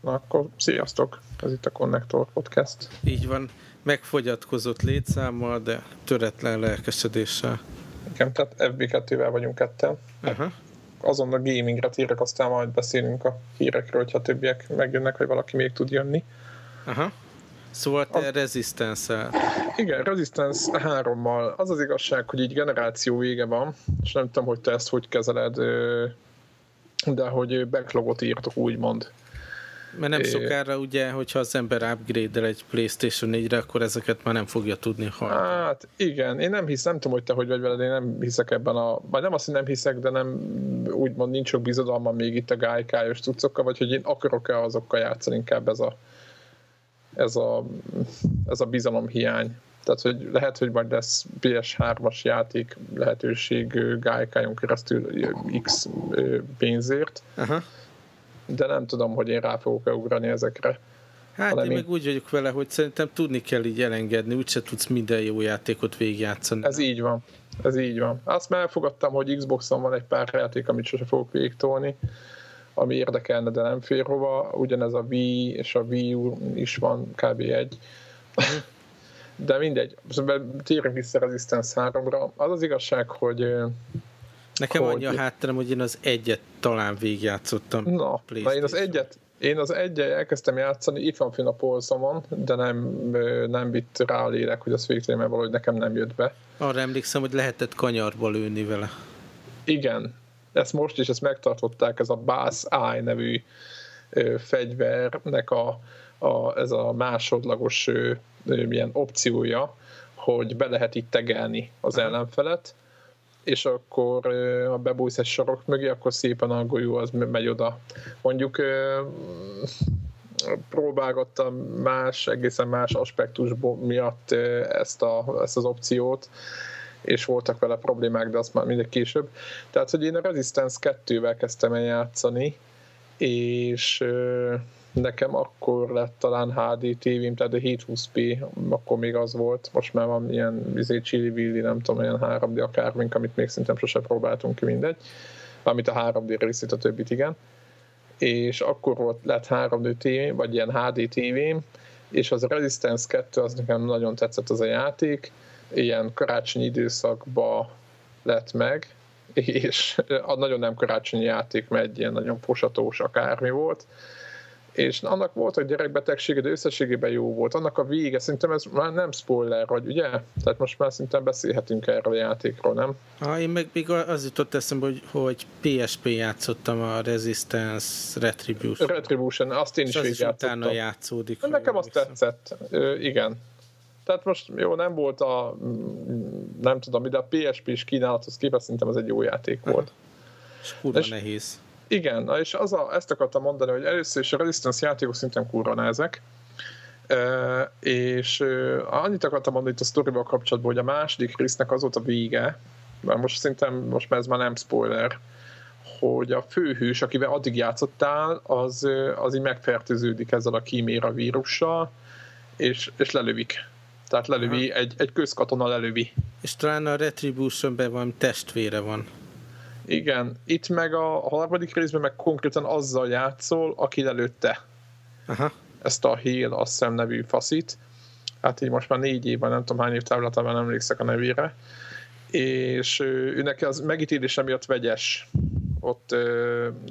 Na akkor sziasztok! Ez itt a Connector Podcast. Így van, megfogyatkozott létszámmal, de töretlen lelkesedéssel. Igen, tehát FB2-vel vagyunk ketten. Uh-huh. Azon a gamingre térek, aztán majd beszélünk a hírekről, hogyha többiek megjönnek, vagy valaki még tud jönni. Aha. Szóval te a... resistance Igen, Resistance 3-mal. Az az igazság, hogy így generáció vége van, és nem tudom, hogy te ezt hogy kezeled, de hogy backlogot írtok, úgymond. Mert nem sokára ugye, hogyha az ember upgrade-el egy Playstation 4-re, akkor ezeket már nem fogja tudni hallani. Hát igen, én nem hiszem, nem tudom, hogy te hogy vagy veled, én nem hiszek ebben a, vagy nem azt, hogy nem hiszek, de nem úgymond nincs sok bizodalma még itt a gájkályos cuccokkal, vagy hogy én akarok-e azokkal játszani, inkább ez a, ez a, ez a bizalomhiány. Tehát, hogy lehet, hogy majd lesz PS3-as játék lehetőség gájkájon keresztül X pénzért, uh-huh de nem tudom, hogy én rá fogok-e ugrani ezekre. Hát én meg úgy vagyok vele, hogy szerintem tudni kell így elengedni, úgyse tudsz minden jó játékot végigjátszani. Ez így van. Ez így van. Azt már elfogadtam, hogy Xboxon van egy pár játék, amit sose fogok végtolni, ami érdekelne, de nem fér hova. Ugyanez a Wii és a Wii U is van kb. egy. Mhm. de mindegy. Szóval térjünk vissza Resistance 3-ra. Az az igazság, hogy Nekem hogy... annyi a hátterem, hogy én az egyet talán végigjátszottam. Na, na én az egyet, én az egyet elkezdtem játszani, itt van finn a polszomon, de nem, nem vitt rá a lélek, hogy az végtelen, mert valahogy nekem nem jött be. Arra emlékszem, hogy lehetett kanyarba lőni vele. Igen, ezt most is ezt megtartották, ez a Bass Eye nevű ö, fegyvernek a, a, ez a másodlagos ö, ö, milyen opciója, hogy be lehet itt tegelni az ellenfelet, és akkor ha bebújsz egy sarok mögé, akkor szépen a golyó az megy oda. Mondjuk próbálgattam más, egészen más aspektusból miatt ezt, a, ezt az opciót, és voltak vele problémák, de azt már mindegy később. Tehát, hogy én a Resistance 2-vel kezdtem el játszani, és nekem akkor lett talán HD tévém, tehát a 720p, akkor még az volt, most már van ilyen izé, chili nem tudom, ilyen 3D akármink, amit még szerintem sose próbáltunk ki, mindegy. Amit a 3D részét, a többit igen. És akkor volt, lett 3D tévém, vagy ilyen HD tévém, és az Resistance 2 az nekem nagyon tetszett az a játék, ilyen karácsonyi időszakba lett meg, és a nagyon nem karácsonyi játék, mert egy ilyen nagyon posatós akármi volt, és annak volt egy gyerekbetegsége, de összességében jó volt. Annak a vége, szerintem ez már nem spoiler, vagy ugye? Tehát most már szerintem beszélhetünk erről a játékról, nem? Ha, én meg még az jutott eszembe, hogy, hogy PSP játszottam a Resistance Retribution. Retribution, azt én és is az utána játszódik. Nekem azt tetszett, Ö, igen. Tehát most jó, nem volt a nem tudom, de a PSP is kínálathoz képest szerintem ez egy jó játék volt. És kurva nehéz igen, és az a, ezt akartam mondani, hogy először is a Resistance játékok szintén kurva Uh, és uh, annyit akartam mondani itt a sztorival kapcsolatban, hogy a második résznek az volt a vége, mert most szerintem most már ez már nem spoiler, hogy a főhős, akivel addig játszottál, az, az így megfertőződik ezzel a kíméra vírussal, és, és lelövik. Tehát lelövi, egy, egy közkatona lelövi. És talán a Retribution-ben van testvére van. Igen, itt meg a harmadik részben meg konkrétan azzal játszol, aki előtte. Aha. Ezt a Hale, azt hiszem nevű faszit. Hát így most már négy évben, nem tudom hány év távlatában emlékszek a nevére. És ő neki az megítélése miatt vegyes ott,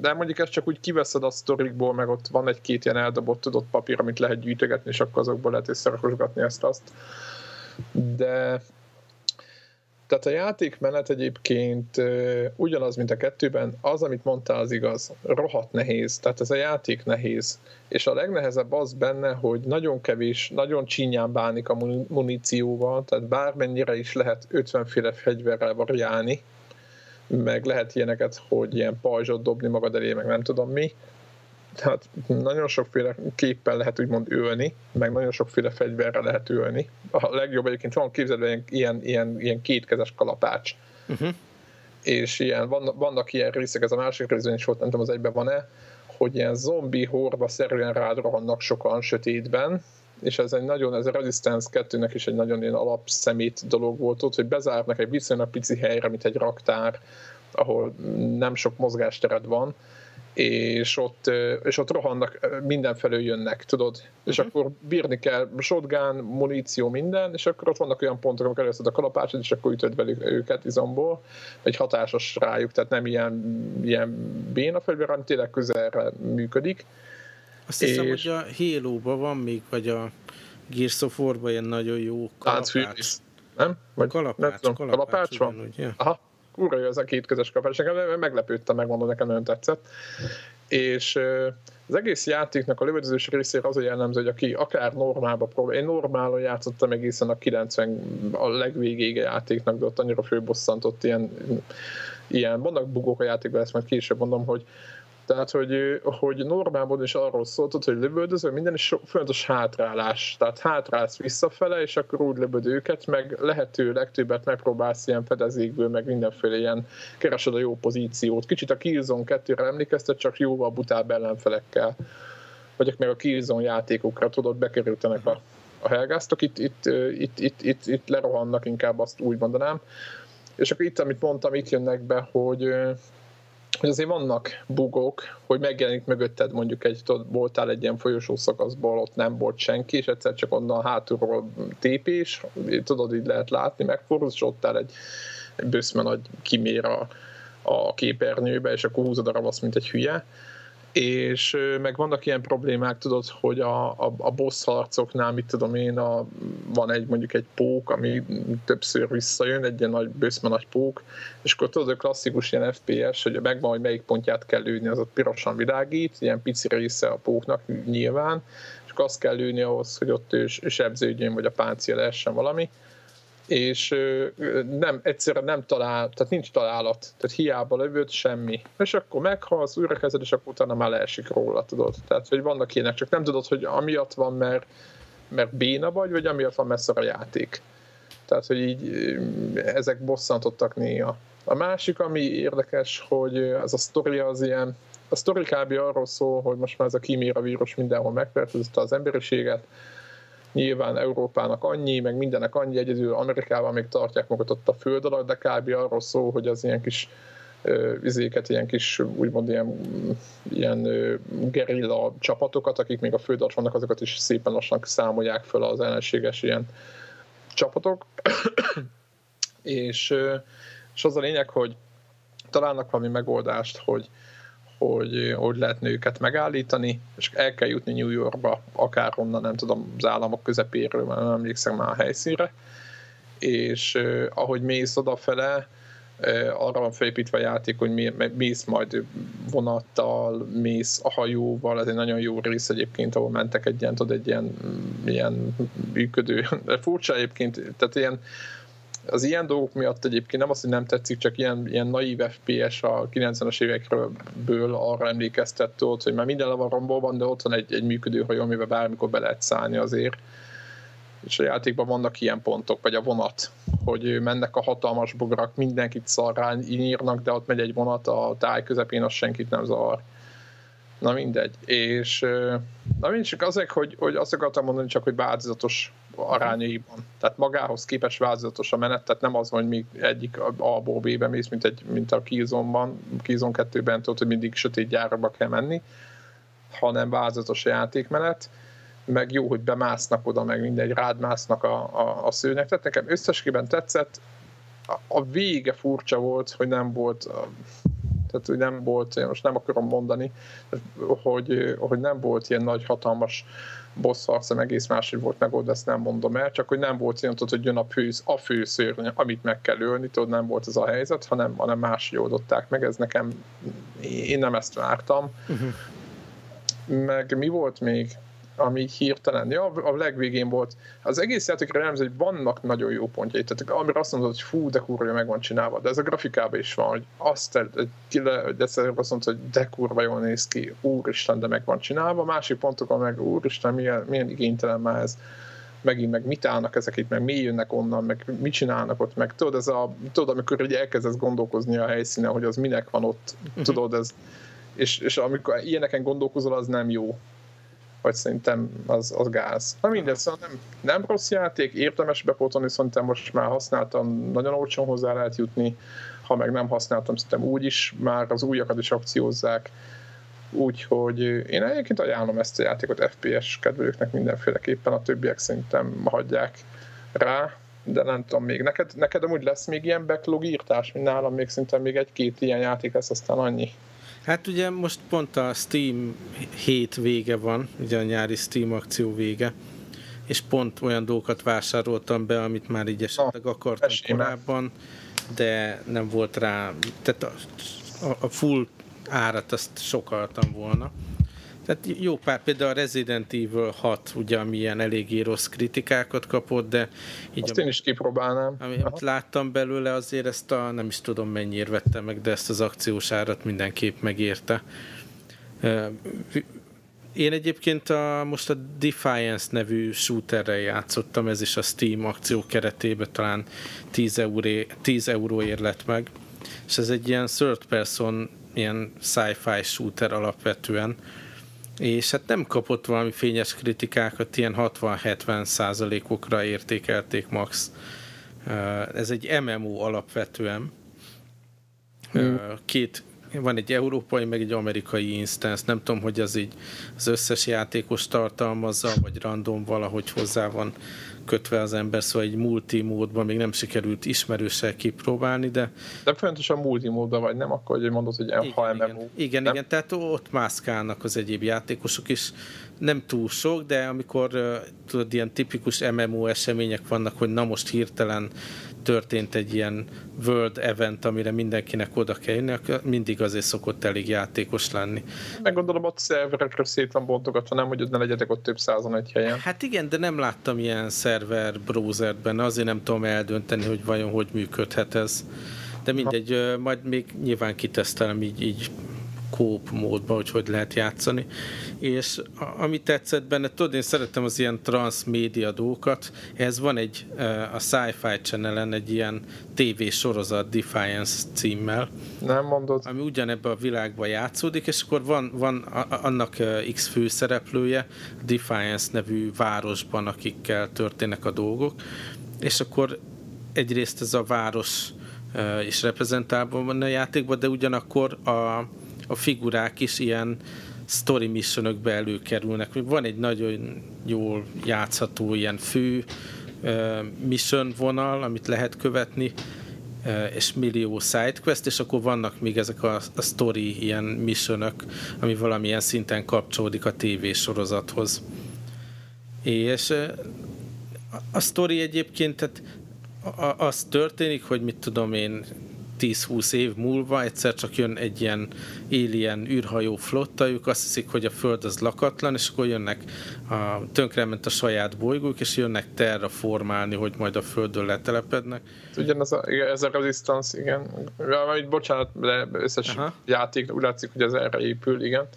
de mondjuk ezt csak úgy kiveszed a sztorikból, meg ott van egy-két ilyen eldobott tudott papír, amit lehet gyűjtögetni, és akkor azokból lehet összerakosgatni ezt-azt. De tehát a játékmenet egyébként ugyanaz, mint a kettőben, az, amit mondtál, az igaz. Rohadt nehéz. Tehát ez a játék nehéz. És a legnehezebb az benne, hogy nagyon kevés, nagyon csínyán bánik a munícióval, tehát bármennyire is lehet 50 féle fegyverrel variálni, meg lehet ilyeneket, hogy ilyen pajzsot dobni magad elé, meg nem tudom mi, tehát nagyon sokféle képpel lehet úgymond ölni, meg nagyon sokféle fegyverre lehet ölni. A legjobb egyébként van képzelve ilyen, ilyen, ilyen, kétkezes kalapács. Uh-huh. És ilyen, vannak, vannak ilyen részek, ez a másik részben is volt, nem tudom az egyben van-e, hogy ilyen zombi horba szerűen rád rohannak sokan sötétben, és ez egy nagyon, ez a Resistance 2-nek is egy nagyon ilyen alapszemét dolog volt ott, hogy bezárnak egy viszonylag pici helyre, mint egy raktár, ahol nem sok mozgástered van, és ott, és ott rohannak, mindenfelől jönnek, tudod, és uh-huh. akkor bírni kell shotgun, muníció, minden, és akkor ott vannak olyan pontok, amikor először a kalapácsot, és akkor ütöd velük őket izomból, egy hatásos rájuk, tehát nem ilyen, ilyen béna fegyver, hanem tényleg közelre működik. Azt hiszem, és... hogy a halo van még, vagy a Gears of War-ban ilyen nagyon jó kalapács. Nem? Vagy kalapács, nem tudom, kalapács, kalapács van? Ugyanúgy, ja. Aha, kurva jó ez a két közös kapás, nekem meglepődtem, megmondom, nekem nagyon tetszett. És az egész játéknak a lövöldözős részére az a jellemző, hogy aki akár normálba próbál, én normálon játszottam egészen a 90 a legvégéig a játéknak, de ott annyira főbosszantott ilyen, ilyen vannak bugók a játékban, ezt majd később mondom, hogy tehát, hogy, hogy normálban is arról szólt, hogy lövöldöző, minden is fontos hátrálás. Tehát hátrálsz visszafele, és akkor úgy lövöd őket, meg lehető legtöbbet megpróbálsz ilyen fedezékből, meg mindenféle ilyen keresed a jó pozíciót. Kicsit a Killzone 2-re emlékeztet, csak jóval butább ellenfelekkel. Vagy meg a Killzone játékokra tudod, bekerültenek a, a helgáztok, itt, itt, itt, itt, itt, itt lerohannak, inkább azt úgy mondanám. És akkor itt, amit mondtam, itt jönnek be, hogy hogy azért vannak bugók, hogy megjelenik mögötted mondjuk egy, tudod, voltál egy ilyen folyosó szakaszból, ott nem volt senki, és egyszer csak onnan hátulról tépés, tudod, így lehet látni, megfordulsz, és ott áll egy, egy bőszme nagy kimér a, a képernyőbe, és akkor húzod a ravasz, mint egy hülye és meg vannak ilyen problémák, tudod, hogy a, a, a boss harcoknál, mit tudom én, a, van egy mondjuk egy pók, ami többször visszajön, egy ilyen nagy, bőszme nagy pók, és akkor tudod, a klasszikus ilyen FPS, hogy megvan, hogy melyik pontját kell lőni, az ott pirosan világít, ilyen pici része a póknak nyilván, és akkor azt kell lőni ahhoz, hogy ott ő sebződjön, vagy a páncél lehessen valami, és nem, egyszerűen nem talál, tehát nincs találat, tehát hiába lövőd, semmi. És akkor meghalsz, újra kezded, és akkor utána már leesik róla, tudod. Tehát, hogy vannak ilyenek, csak nem tudod, hogy amiatt van, mert, mert béna vagy, vagy amiatt van messze a játék. Tehát, hogy így ezek bosszantottak néha. A másik, ami érdekes, hogy az a sztori az ilyen, a sztori kb. arról szól, hogy most már ez a kíméra vírus mindenhol megfertőzte az emberiséget, nyilván Európának annyi, meg mindenek annyi, egyedül Amerikában még tartják magukat ott a föld alatt, de kb. arról szól, hogy az ilyen kis vizéket, ilyen kis, úgymond ilyen, ilyen gerilla csapatokat, akik még a föld alatt vannak, azokat is szépen lassan számolják föl az ellenséges ilyen csapatok. és, és az a lényeg, hogy találnak valami megoldást, hogy, hogy hogy lehetne őket megállítani, és el kell jutni New Yorkba, akár onnan, nem tudom, az államok közepéről, mert nem emlékszem már a helyszínre, és eh, ahogy mész odafele, eh, arra van felépítve a játék, hogy mész majd vonattal, mész a hajóval, ez egy nagyon jó rész egyébként, ahol mentek egy ilyen, tudod, egy ilyen, ilyen működő, de furcsa egyébként, tehát ilyen az ilyen dolgok miatt egyébként nem azt, hogy nem tetszik, csak ilyen, ilyen naív FPS a 90-es évekből arra emlékeztet, tudod, hogy már minden le van rombolban, de ott van egy, egy működő hajó, amivel bármikor be lehet szállni azért. És a játékban vannak ilyen pontok, vagy a vonat, hogy mennek a hatalmas bogarak, mindenkit szarrá írnak, de ott megy egy vonat a táj közepén, az senkit nem zavar. Na mindegy. És na mindegy, csak azért, hogy, hogy azt akartam mondani, csak hogy változatos arányaiban. Tehát magához képes változatos a menet, tehát nem az hogy még egyik A-ból B-be mész, mint, egy, mint a Killzone-ban, Killzone 2-ben tudod, hogy mindig sötét gyárba kell menni, hanem változatos játékmenet, meg jó, hogy bemásznak oda, meg mindegy, rád másznak a, a, a szőnek. Tehát nekem összességében tetszett, a, a vége furcsa volt, hogy nem volt tehát hogy nem volt, én most nem akarom mondani, hogy, hogy nem volt ilyen nagy, hatalmas boss harcom egész máshogy volt megoldva, ezt nem mondom el, csak hogy nem volt ilyen, tudod, hogy jön a fő, a fő szörny, amit meg kell ölni, tudod, nem volt ez a helyzet, hanem, hanem máshogy oldották meg, ez nekem, én nem ezt vártam. Uh-huh. Meg mi volt még? Ami hirtelen, ja, a legvégén volt. Az egész játékra jellemző, hogy vannak nagyon jó pontjai, tehát amire azt mondod, hogy fú, de kurva meg van csinálva, de ez a grafikában is van, hogy azt, de egyszer azt mondod, hogy de kurva jól néz ki, úristen, de meg van csinálva, másik pontokon meg úristen, milyen, milyen igénytelen már ez. Megint meg mit állnak ezek itt, meg mi jönnek onnan, meg mit csinálnak ott, meg tudod, ez a, tudod, amikor ugye elkezdesz gondolkozni a helyszínen, hogy az minek van ott, uh-huh. tudod, ez, és, és amikor ilyeneken gondolkozol, az nem jó vagy szerintem az, az gáz. Na mindegy, szóval nem, nem rossz játék, érdemes bepótolni, szerintem most már használtam, nagyon olcsón hozzá lehet jutni, ha meg nem használtam, szerintem úgy is, már az újakat is akciózzák, Úgyhogy én egyébként ajánlom ezt a játékot FPS kedvelőknek mindenféleképpen, a többiek szerintem hagyják rá, de nem tudom még. Neked, neked amúgy lesz még ilyen backlog írtás, mint nálam még szinte még egy-két ilyen játék lesz, aztán annyi. Hát ugye most pont a Steam hét vége van, ugye a nyári Steam akció vége, és pont olyan dolgokat vásároltam be, amit már így esetleg akartam korábban, de nem volt rá, tehát a, a full árat azt sokaltam volna. Tehát jó pár, például a Resident Evil 6, ugye, ami ilyen eléggé rossz kritikákat kapott, de így Azt a, én is kipróbálnám. Amit láttam belőle, azért ezt a, nem is tudom mennyire vettem meg, de ezt az akciós árat mindenképp megérte. Én egyébként a, most a Defiance nevű shooterrel játszottam, ez is a Steam akció keretében talán 10, euré, 10 euróért lett meg, és ez egy ilyen third person, ilyen sci-fi shooter alapvetően, és hát nem kapott valami fényes kritikákat, ilyen 60-70 százalékokra értékelték max. Ez egy MMO alapvetően. Mm. Két, van egy európai, meg egy amerikai instance. Nem tudom, hogy az így az összes játékos tartalmazza, vagy random valahogy hozzá van kötve az ember, szóval egy multimódban még nem sikerült ismerősel kipróbálni, de... De fontosan multimódban vagy, nem? Akkor, hogy mondod, hogy igen, MMO. Igen, igen, igen, tehát ott mászkálnak az egyéb játékosok is, nem túl sok, de amikor tudod, ilyen tipikus MMO események vannak, hogy na most hirtelen történt egy ilyen world event, amire mindenkinek oda kell jönni, mindig azért szokott elég játékos lenni. Meg gondolom ott szerverekre szét van bontogatva, nem, hogy ne legyetek ott több százan egy helyen. Hát igen, de nem láttam ilyen szerver browserben, azért nem tudom eldönteni, hogy vajon hogy működhet ez. De mindegy, majd még nyilván kitesztelem így, így kóp módban, hogy hogy lehet játszani. És ami tetszett benne, tudod, én szeretem az ilyen transmédia dolgokat, ez van egy, a Sci-Fi channel egy ilyen TV sorozat Defiance címmel. Nem mondod. Ami ugyanebben a világban játszódik, és akkor van, van annak X főszereplője, Defiance nevű városban, akikkel történnek a dolgok, és akkor egyrészt ez a város is reprezentálva van a játékban, de ugyanakkor a, a figurák is ilyen story missionökbe előkerülnek. Van egy nagyon jól játszható ilyen fő mission vonal, amit lehet követni, és millió sidequest, és akkor vannak még ezek a, a story ilyen missionök, ami valamilyen szinten kapcsolódik a tévésorozathoz. És a story egyébként, tehát az történik, hogy mit tudom én, 10-20 év múlva egyszer csak jön egy ilyen alien űrhajó flotta, ők azt hiszik, hogy a Föld az lakatlan, és akkor jönnek, a, tönkrement a saját bolygók, és jönnek terraformálni, hogy majd a Földön letelepednek. Ugyanez a, ez a Resistance, igen. Vagy bocsánat, de összes Aha. játék úgy látszik, hogy ez erre épül, igen.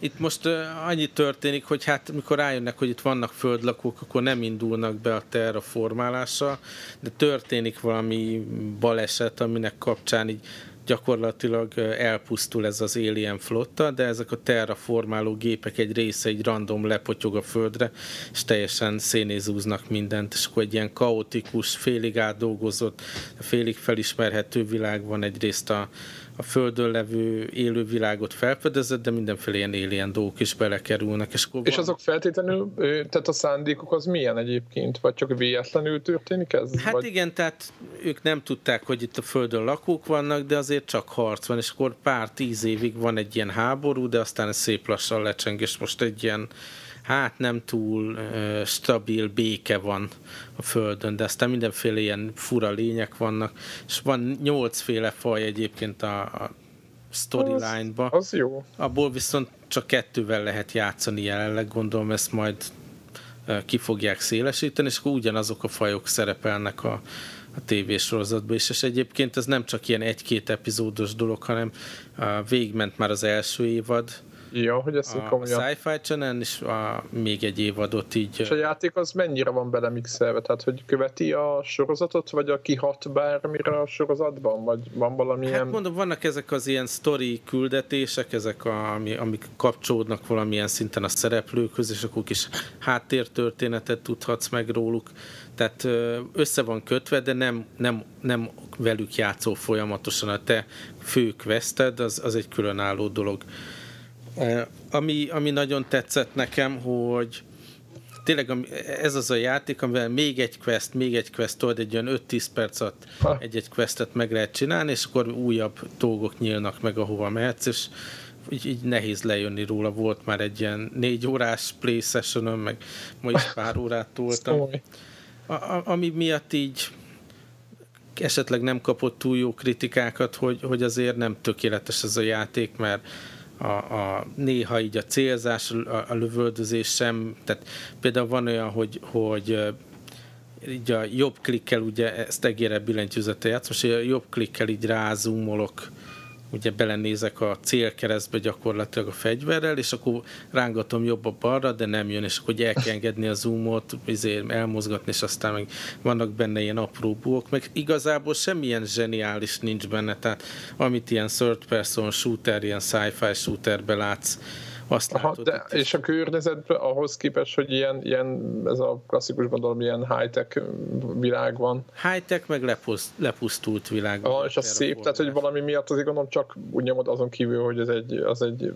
Itt most annyi történik, hogy hát mikor rájönnek, hogy itt vannak földlakók, akkor nem indulnak be a terraformálásra, de történik valami baleset, aminek kapcsán így gyakorlatilag elpusztul ez az alien flotta, de ezek a terraformáló gépek egy része egy random lepotyog a földre, és teljesen szénézúznak mindent, és akkor egy ilyen kaotikus, félig átdolgozott, félig felismerhető világ van egyrészt a, a Földön levő élővilágot felfedezett, de mindenféle ilyen alien dolgok is belekerülnek. És, és azok feltétlenül, tehát a szándékuk az milyen egyébként? Vagy csak véletlenül történik ez? Hát vagy? igen, tehát ők nem tudták, hogy itt a Földön lakók vannak, de azért csak harc van, és akkor pár tíz évig van egy ilyen háború, de aztán ez szép lassan lecseng, és most egy ilyen hát nem túl uh, stabil béke van a Földön, de aztán mindenféle ilyen fura lények vannak, és van nyolcféle faj egyébként a, a storyline-ba. Az, az jó. Abból viszont csak kettővel lehet játszani jelenleg, gondolom ezt majd ki fogják szélesíteni, és akkor ugyanazok a fajok szerepelnek a, a tévésorozatban is, és egyébként ez nem csak ilyen egy-két epizódos dolog, hanem végment már az első évad, Ja, hogy ezt a, komolyan. A Sci-Fi Channel is a, még egy évadot így... És a játék az mennyire van belemixelve? Tehát, hogy követi a sorozatot, vagy a kihat bármire a sorozatban? Vagy van valamilyen... Hát mondom, vannak ezek az ilyen story küldetések, ezek, a, ami, amik kapcsolódnak valamilyen szinten a szereplőkhöz, és akkor kis háttértörténetet tudhatsz meg róluk. Tehát össze van kötve, de nem, nem, nem velük játszó folyamatosan. A te fő quested, az, az egy különálló dolog Ami, ami nagyon tetszett nekem, hogy tényleg ez az a játék, amivel még egy quest, még egy quest, tudod, egy olyan 5-10 perc alatt egy-egy questet meg lehet csinálni, és akkor újabb dolgok nyílnak meg, ahova mehetsz, és így, így nehéz lejönni róla. Volt már egy ilyen négy órás play session meg ma is pár órát toltam. A, a, ami miatt így esetleg nem kapott túl jó kritikákat, hogy, hogy azért nem tökéletes ez a játék, mert a, a, néha így a célzás, a, a lövöldözés sem, tehát például van olyan, hogy, hogy így a jobb klikkel, ugye ezt egére billentyűzete játsz, most a jobb klikkel így rázumolok ugye belenézek a célkeresztbe gyakorlatilag a fegyverrel, és akkor rángatom jobbra-balra, de nem jön, és akkor el kell engedni a zoomot, azért elmozgatni, és aztán meg vannak benne ilyen apró búok, meg igazából semmilyen zseniális nincs benne, tehát amit ilyen third person shooter, ilyen sci-fi shooterbe látsz, azt Aha, látod, de, és a környezetben ahhoz képest, hogy ilyen, ilyen ez a klasszikus gondolom, ilyen high-tech világ van. High-tech meg lepuszt, lepusztult világ. Ah, és az szép, tehát hogy valami miatt azért gondolom csak úgy nyomod azon kívül, hogy ez egy, az egy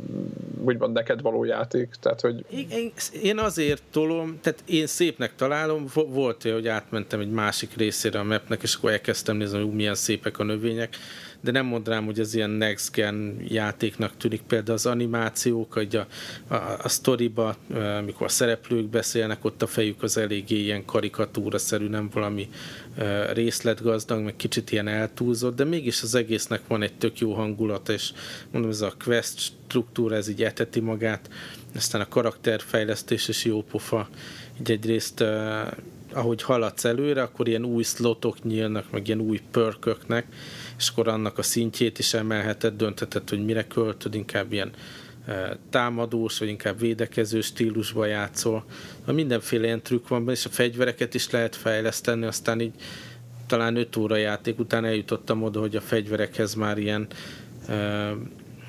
úgymond neked való játék. Tehát, hogy... Én, én azért tolom, tehát én szépnek találom, volt olyan, hogy átmentem egy másik részére a mapnek, és akkor elkezdtem nézni, hogy milyen szépek a növények, de nem mondanám, hogy ez ilyen next gen játéknak tűnik. Például az animációk, hogy a, a, a sztoriba, amikor a szereplők beszélnek, ott a fejük az eléggé ilyen karikatúra-szerű, nem valami részletgazdag, meg kicsit ilyen eltúlzott, de mégis az egésznek van egy tök jó hangulat, és mondom, ez a quest struktúra, ez így eteti magát, aztán a karakterfejlesztés is jó pofa, így egyrészt ahogy haladsz előre, akkor ilyen új slotok nyílnak, meg ilyen új pörköknek, és akkor annak a szintjét is emelheted, döntheted, hogy mire költöd, inkább ilyen támadós, vagy inkább védekező stílusba játszol. Mindenféle ilyen trükk van és a fegyvereket is lehet fejleszteni, aztán így talán 5 óra játék után eljutottam oda, hogy a fegyverekhez már ilyen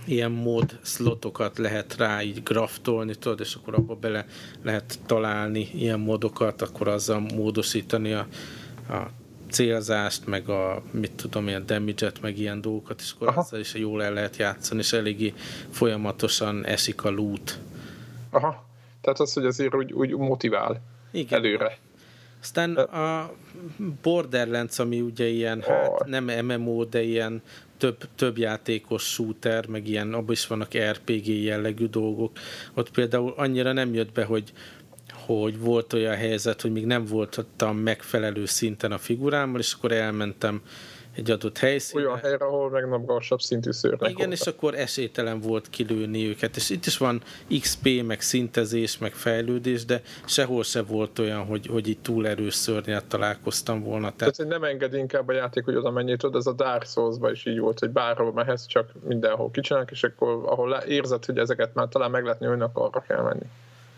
ilyen mód szlotokat lehet rá így graftolni, tudod, és akkor abba bele lehet találni ilyen módokat, akkor azzal módosítani a, a célzást, meg a, mit tudom, ilyen damage meg ilyen dolgokat, és akkor Aha. is jól el lehet játszani, és eléggé folyamatosan esik a loot. Aha, tehát az, hogy azért úgy, úgy motivál Igen. előre. Aztán a Borderlands, ami ugye ilyen, oh. hát nem MMO, de ilyen több, több játékos shooter, meg ilyen, abban is vannak RPG jellegű dolgok. Ott például annyira nem jött be, hogy hogy volt olyan helyzet, hogy még nem voltam megfelelő szinten a figurámmal, és akkor elmentem egy adott helyszínre. Olyan helyre, ahol meg nem magasabb szintű szőrnek Igen, voltak. és akkor esélytelen volt kilőni őket. És itt is van XP, meg szintezés, meg fejlődés, de sehol se volt olyan, hogy, hogy itt túl erős szörnyet találkoztam volna. Tehát, Tehát nem enged inkább a játék, hogy oda menjél, tudod, ez a Dark souls is így volt, hogy bárhol mehetsz, csak mindenhol kicsinálnak, és akkor ahol érzed, hogy ezeket már talán meg lehet nőni, akkor arra kell menni.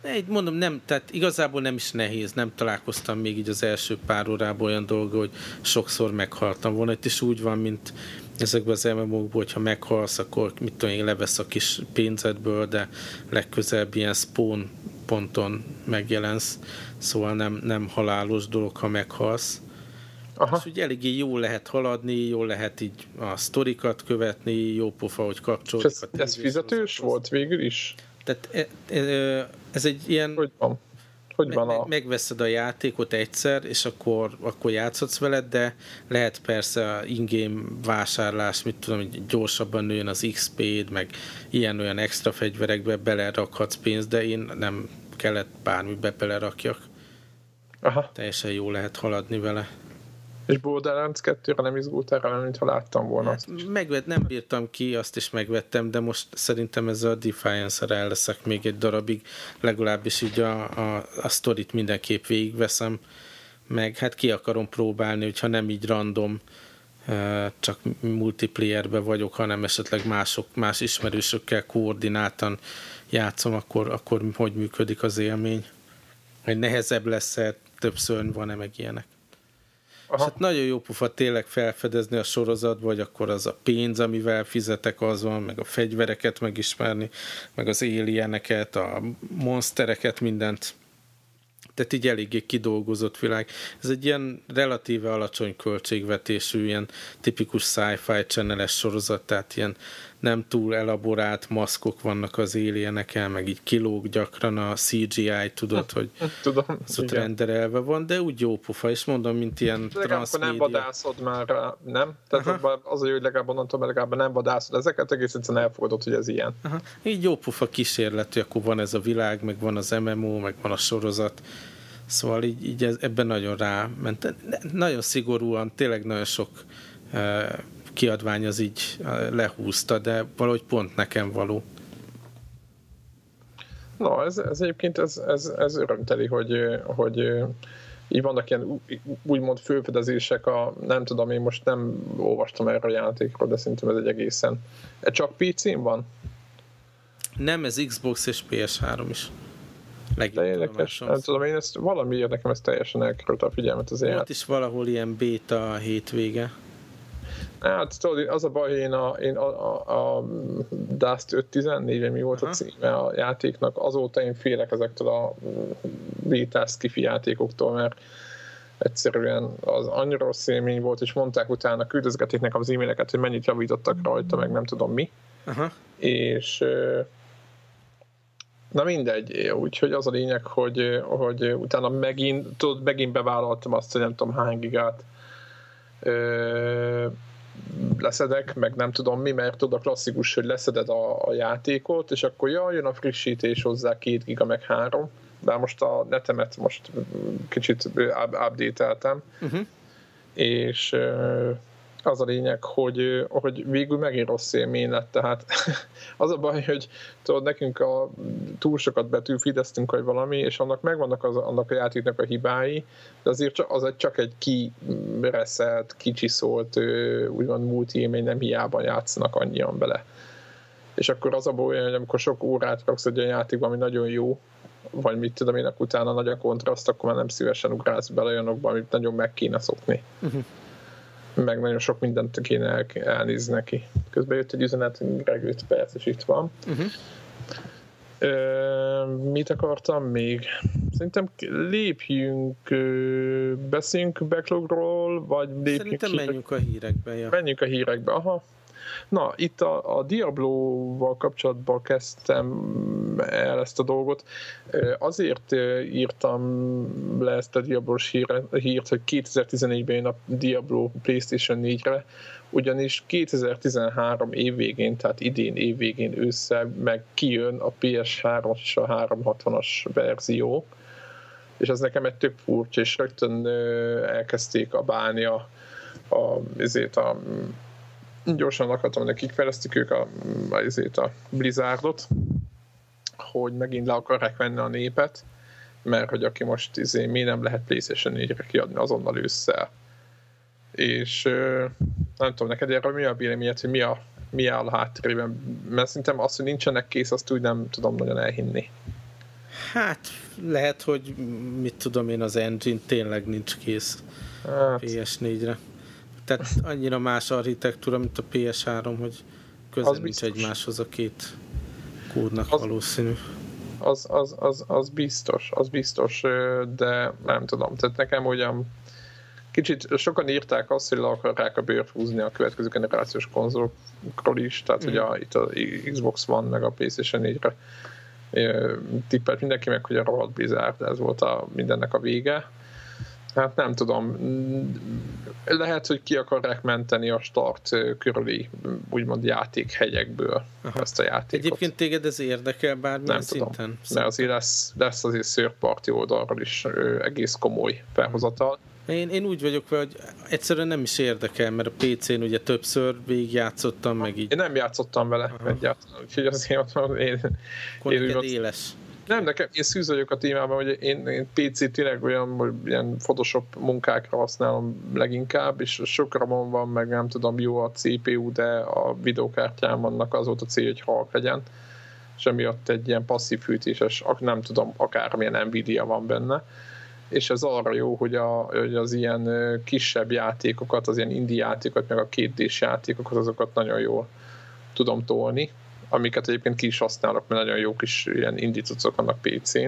Egy, mondom, nem, tehát igazából nem is nehéz, nem találkoztam még így az első pár órában olyan dolga, hogy sokszor meghaltam volna. Itt is úgy van, mint ezekben az mmo hogyha meghalsz, akkor mit tudom én, levesz a kis pénzedből, de legközelebb ilyen spawn ponton megjelensz, szóval nem, nem halálos dolog, ha meghalsz. Aha. És úgy eléggé jó lehet haladni, jó lehet így a sztorikat követni, jó pofa, hogy kapcsolódik. ez, ez fizetős volt végül is? Tehát e, e, ez egy ilyen... Hogy van? Hogy van a... Megveszed a játékot egyszer, és akkor, akkor játszhatsz veled, de lehet persze ingame vásárlás, mit tudom, hogy gyorsabban nőjön az XP-d, meg ilyen-olyan extra fegyverekbe belerakhatsz pénzt, de én nem kellett bármibe belerakjak. Aha. Teljesen jó lehet haladni vele. És Borderlands 2-re nem izgult erre, mintha láttam volna is. Megvet, nem bírtam ki, azt is megvettem, de most szerintem ez a Defiance-re el leszek még egy darabig, legalábbis így a, a, a sztorit mindenképp végigveszem, meg hát ki akarom próbálni, hogyha nem így random, csak multiplayerbe vagyok, hanem esetleg mások, más ismerősökkel koordináltan játszom, akkor, akkor hogy működik az élmény. Hogy nehezebb lesz-e, több szörny van-e, meg ilyenek. Aha. És hát nagyon jó pufa tényleg felfedezni a sorozat, vagy akkor az a pénz, amivel fizetek, az van, meg a fegyvereket megismerni, meg az alieneket, a monstereket, mindent. Tehát így eléggé kidolgozott világ. Ez egy ilyen relatíve alacsony költségvetésű, ilyen tipikus sci-fi channel sorozat, tehát ilyen nem túl elaborált maszkok vannak az alieneken, meg így kilóg gyakran a CGI, tudod, hogy Tudom, az ott renderelve van, de úgy jó pofa, és mondom, mint ilyen transmédia. nem vadászod már rá, nem? Tehát Aha. az a jó, hogy legalább onnantól, mert legalább nem vadászod ezeket, egész egyszerűen elfogadod, hogy ez ilyen. Aha. Így jó pofa kísérlet, hogy akkor van ez a világ, meg van az MMO, meg van a sorozat, Szóval így, így ebben nagyon ráment. Nagyon szigorúan, tényleg nagyon sok uh, kiadvány az így uh, lehúzta, de valahogy pont nekem való. Na, ez, ez egyébként ez, ez, ez örömteli, hogy, hogy így vannak ilyen úgymond főfedezések, a, nem tudom, én most nem olvastam erre a játékról, de szerintem ez egy egészen. Ez csak PC-n van? Nem, ez Xbox és PS3 is. De érdekes, nem tudom, én ezt valamiért nekem ez teljesen elkerült a figyelmet az Volt is valahol ilyen beta hétvége. Hát tudod, az a baj, hogy én a, én a, a, a Dust 514 mi volt Aha. a címe a játéknak, azóta én félek ezektől a beta skifi játékoktól, mert egyszerűen az annyira rossz élmény volt, és mondták utána, küldözgetik nekem az e-maileket, hogy mennyit javítottak rajta, meg nem tudom mi. Aha. És Na mindegy, úgyhogy az a lényeg, hogy, hogy utána megint, tudod, megint bevállaltam azt, hogy nem tudom hány gigát ö, leszedek, meg nem tudom mi, mert tudod a klasszikus, hogy leszeded a, a játékot, és akkor jaj, jön a frissítés hozzá két giga, meg három, bár most a netemet most kicsit update-eltem, uh-huh. és az a lényeg, hogy, hogy végül megint rossz élmény lett, tehát az a baj, hogy tudod, nekünk a túl sokat betűfideztünk, vagy valami, és annak megvannak az, annak a játéknak a hibái, de azért csak, az egy, csak egy kireszelt, kicsiszólt, úgymond multi élmény, nem hiába játszanak annyian bele. És akkor az a baj, hogy amikor sok órát raksz egy olyan játékban, ami nagyon jó, vagy mit tudom én, utána nagy a kontraszt, akkor már nem szívesen ugrálsz bele olyanokba, amit nagyon meg kéne szokni. Uh-huh meg nagyon sok mindent kéne el, elnézni neki. Közben jött egy üzenet, Greg 5 perc, és itt van. Uh-huh. Ö, mit akartam még? Szerintem lépjünk, beszéljünk backlogról, vagy lépjünk Szerintem hírek... menjünk a hírekbe. Ja. Menjünk a hírekbe, aha. Na, itt a, a Diablo-val kapcsolatban kezdtem el ezt a dolgot. Azért írtam le ezt a diablo hírt, hogy 2014-ben jön a Diablo PlayStation 4-re, ugyanis 2013 év végén, tehát idén év össze meg kijön a PS3-as és a 360-as verzió, és ez nekem egy több furcsa, és rögtön elkezdték a bálni a, ezért a gyorsan akartam, hogy kik fejlesztik ők a, a, a Blizzardot, hogy megint le akarják venni a népet, mert hogy aki most izé, mi nem lehet PlayStation 4-re kiadni azonnal ősszel. És nem tudom, neked erről mi a véleményed, hogy mi a, mi áll a háttérében? Mert szerintem azt, hogy nincsenek kész, azt úgy nem tudom nagyon elhinni. Hát lehet, hogy mit tudom én, az engine tényleg nincs kész hát. PS4-re. Tehát annyira más architektúra, mint a PS3, hogy közel az nincs biztos. egymáshoz a két kódnak az, valószínű. Az, az, az, az biztos, az biztos, de nem tudom. Tehát nekem ugyan kicsit sokan írták azt, hogy le akarják a bőrt húzni a következő generációs konzolokról is, tehát mm. ugye a, itt a Xbox One meg a PlayStation 4-re tippelt mindenki meg, hogy a rohadt Blizzard, ez volt a, mindennek a vége Hát nem tudom. Lehet, hogy ki akarják menteni a start körüli úgymond játékhegyekből Aha. ezt a játékot. Egyébként téged ez érdekel bármilyen nem szinten? Tudom. Mert azért lesz, lesz azért szőrparti oldalról is egész komoly felhozatal. Én, én úgy vagyok vele, hogy egyszerűen nem is érdekel, mert a PC-n ugye többször végigjátszottam, meg így. Én nem játszottam vele Aha. egyáltalán, úgyhogy azért mondom, én, Akkor én éles. Nem, nekem én szűz vagyok a témában, hogy én, én PC tényleg olyan, hogy ilyen Photoshop munkákra használom leginkább, és sok ramon van, meg nem tudom, jó a CPU, de a videókártyám vannak az volt a cél, hogy halk legyen, és emiatt egy ilyen passzív fűtéses, nem tudom, akármilyen Nvidia van benne, és ez arra jó, hogy, a, hogy az ilyen kisebb játékokat, az ilyen indie játékokat, meg a kétdés játékokat, azokat nagyon jól tudom tolni, amiket egyébként ki is használok, mert nagyon jó kis ilyen indítócok vannak PC-n.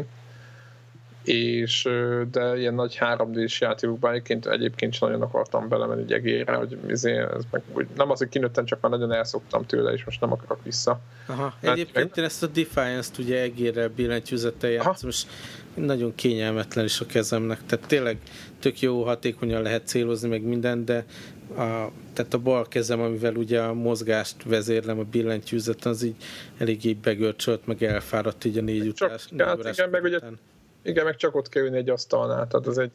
és de ilyen nagy 3D-s játékokban egyébként, egyébként sem nagyon akartam belemenni egy egére, hogy izé, ez meg, úgy, nem az, hogy kinőttem, csak már nagyon elszoktam tőle, és most nem akarok vissza. Aha. Egyébként meg... én ezt a Defiance-t ugye egérrel billentyűzettel játszom, és nagyon kényelmetlen is a kezemnek, tehát tényleg tök jó, hatékonyan lehet célozni, meg minden, de a, tehát a bal kezem, amivel ugye a mozgást vezérlem a billentyűzet, az így eléggé begörcsölt, meg elfáradt így a négy utás. Hát, igen, meg ugye, igen, meg csak ott kell ülni egy asztalnál, tehát az egy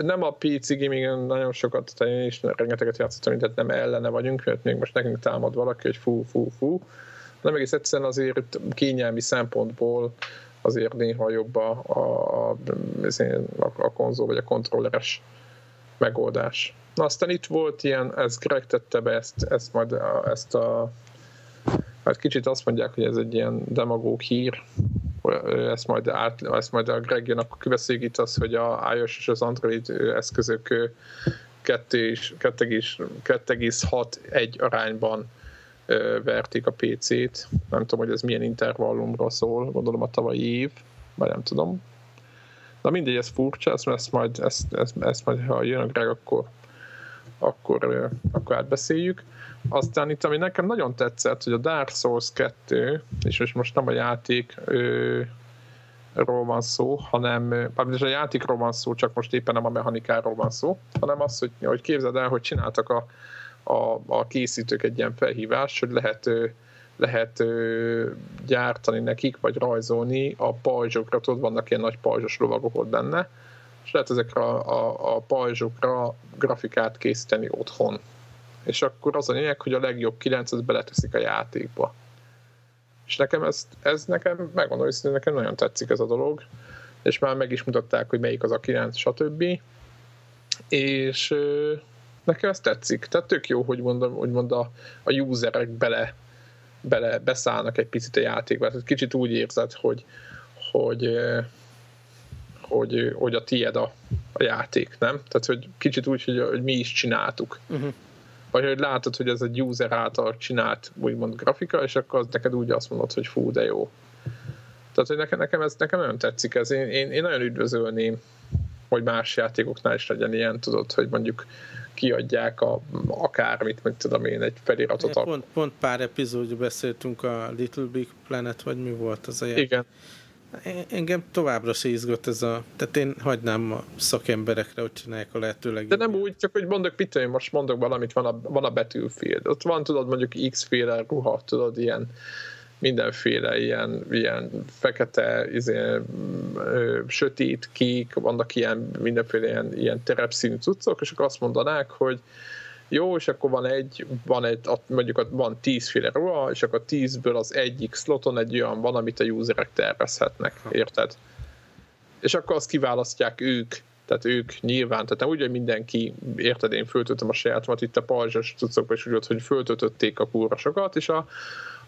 nem a PC gaming nagyon sokat, tehát én is rengeteget játszottam, tehát nem ellene vagyunk, mert még most nekünk támad valaki, hogy fú, fú, fú, nem egész egyszerűen azért kényelmi szempontból azért néha jobb a, a, a, a konzol vagy a kontrolleres megoldás. Na aztán itt volt ilyen, ez Greg tette be ezt, ezt majd ezt a hát kicsit azt mondják, hogy ez egy ilyen demagóg hír, ezt majd, át, ezt majd a Greg jön, akkor kiveszélyít az, hogy a iOS és az Android eszközök 2,6-1 arányban verték a PC-t. Nem tudom, hogy ez milyen intervallumról szól, gondolom a tavalyi év, vagy nem tudom. Na mindegy, ez furcsa, ezt, ezt majd, ezt, ezt, ezt majd ha jön a Greg, akkor, akkor, akkor átbeszéljük. Aztán itt, ami nekem nagyon tetszett, hogy a Dark Souls 2, és most nem a játék ról van szó, hanem a játékról van szó, csak most éppen nem a mechanikáról van szó, hanem az, hogy, hogy képzeld el, hogy csináltak a, a, a készítők egy ilyen felhívást, hogy lehet, lehet gyártani nekik, vagy rajzolni a pajzsokra, tudod, vannak ilyen nagy pajzsos lovagok ott benne, és lehet ezekre a, a, a pajzsokra grafikát készíteni otthon. És akkor az a lényeg, hogy a legjobb 9 az beleteszik a játékba. És nekem ez, ez nekem, megmondom hogy nekem nagyon tetszik ez a dolog, és már meg is mutatták, hogy melyik az a 9, stb. És nekem ez tetszik. Tehát tök jó, hogy mondom, hogy mond a, a userek bele, bele beszállnak egy picit a játékba. Tehát kicsit úgy érzed, hogy, hogy, hogy, hogy a tied a, a játék, nem? Tehát, hogy kicsit úgy, hogy, hogy mi is csináltuk. Uh-huh. Vagy hogy látod, hogy ez egy user által csinált úgymond grafika, és akkor az neked úgy azt mondod, hogy fú, de jó. Tehát, hogy nekem, nekem ez nekem nagyon tetszik ez. Én, én, én nagyon üdvözölném, hogy más játékoknál is legyen ilyen, tudod, hogy mondjuk kiadják a, akármit, mint tudom én, egy feliratot. Pont, pont pár epizódja beszéltünk a Little Big Planet, vagy mi volt az a játék. Igen. Engem továbbra se izgott ez a... Tehát én hagynám a szakemberekre, hogy csinálják a lehetőleg. De nem úgy, csak hogy mondok, mit én most mondok valamit, van a, van a Battlefield. Ott van, tudod, mondjuk X-féle ruha, tudod, ilyen mindenféle ilyen, ilyen fekete, izé, ö, sötét, kék, vannak ilyen mindenféle ilyen, ilyen terepszínű cuccok, és akkor azt mondanák, hogy jó, és akkor van egy, van egy, mondjuk van tízféle ruha, és akkor tízből az egyik sloton egy olyan van, amit a userek tervezhetnek, érted? És akkor azt kiválasztják ők, tehát ők nyilván, tehát nem úgy, hogy mindenki, érted, én föltöltöm a sajátomat itt a pajzsos cuccokba, és úgy volt, hogy föltöltötték a kúrasokat, és a,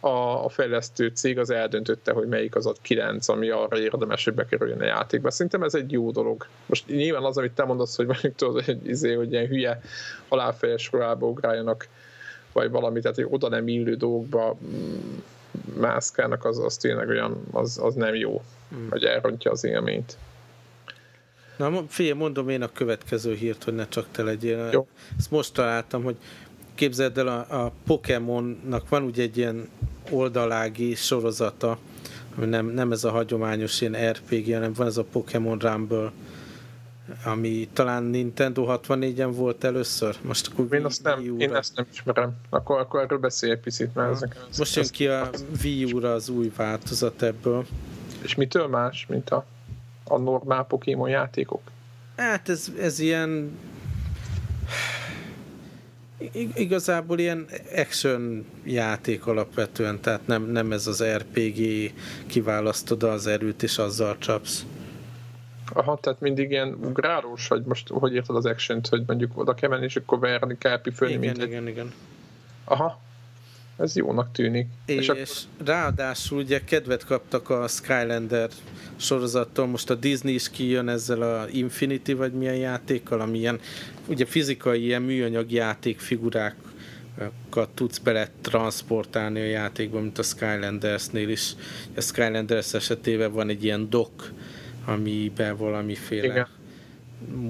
a, a fejlesztő cég az eldöntötte, hogy melyik az a kilenc, ami arra érdemes, hogy bekerüljön a játékba. Szerintem ez egy jó dolog. Most nyilván az, amit te mondasz, hogy mondjuk tudod, hogy, izé, hogy ilyen hülye halálfejes ruhába ugráljanak, vagy valami, tehát hogy oda nem illő dolgokba mm, mászkálnak, az, az tényleg olyan, az, az nem jó, mm. hogy elrontja az élményt. Na, figyelj, mondom én a következő hírt, hogy ne csak te legyél. Jó. Ezt most találtam, hogy képzeld el, a, a Pokémonnak van ugye egy ilyen oldalági sorozata, ami nem, nem ez a hagyományos ilyen RPG, hanem van ez a Pokémon Rumble, ami talán Nintendo 64-en volt először. Most akkor én, azt nem, én ezt nem ismerem. Akkor, akkor erről beszélj egy picit. Mert ezek, ez, Most jön ki a Wii U-ra az új változat ebből. És mitől más, mint a, a normál Pokémon játékok? Hát ez, ez ilyen igazából ilyen action játék alapvetően, tehát nem, nem ez az RPG, kiválasztod az erőt és azzal csapsz. Aha, tehát mindig ilyen ugrálós, vagy most hogy érted az action hogy mondjuk oda kell menni, és akkor verni kell, pifölni, igen, mint igen, egy... igen. Aha, ez jónak tűnik. És, és akkor... ráadásul ugye kedvet kaptak a Skylander sorozattól, most a Disney is kijön ezzel a Infinity, vagy milyen játékkal, ami ilyen, ugye fizikai ilyen műanyag játékfigurák tudsz bele transportálni a játékba, mint a Skylandersnél is. A Skylanders esetében van egy ilyen dock amiben valamiféle Igen.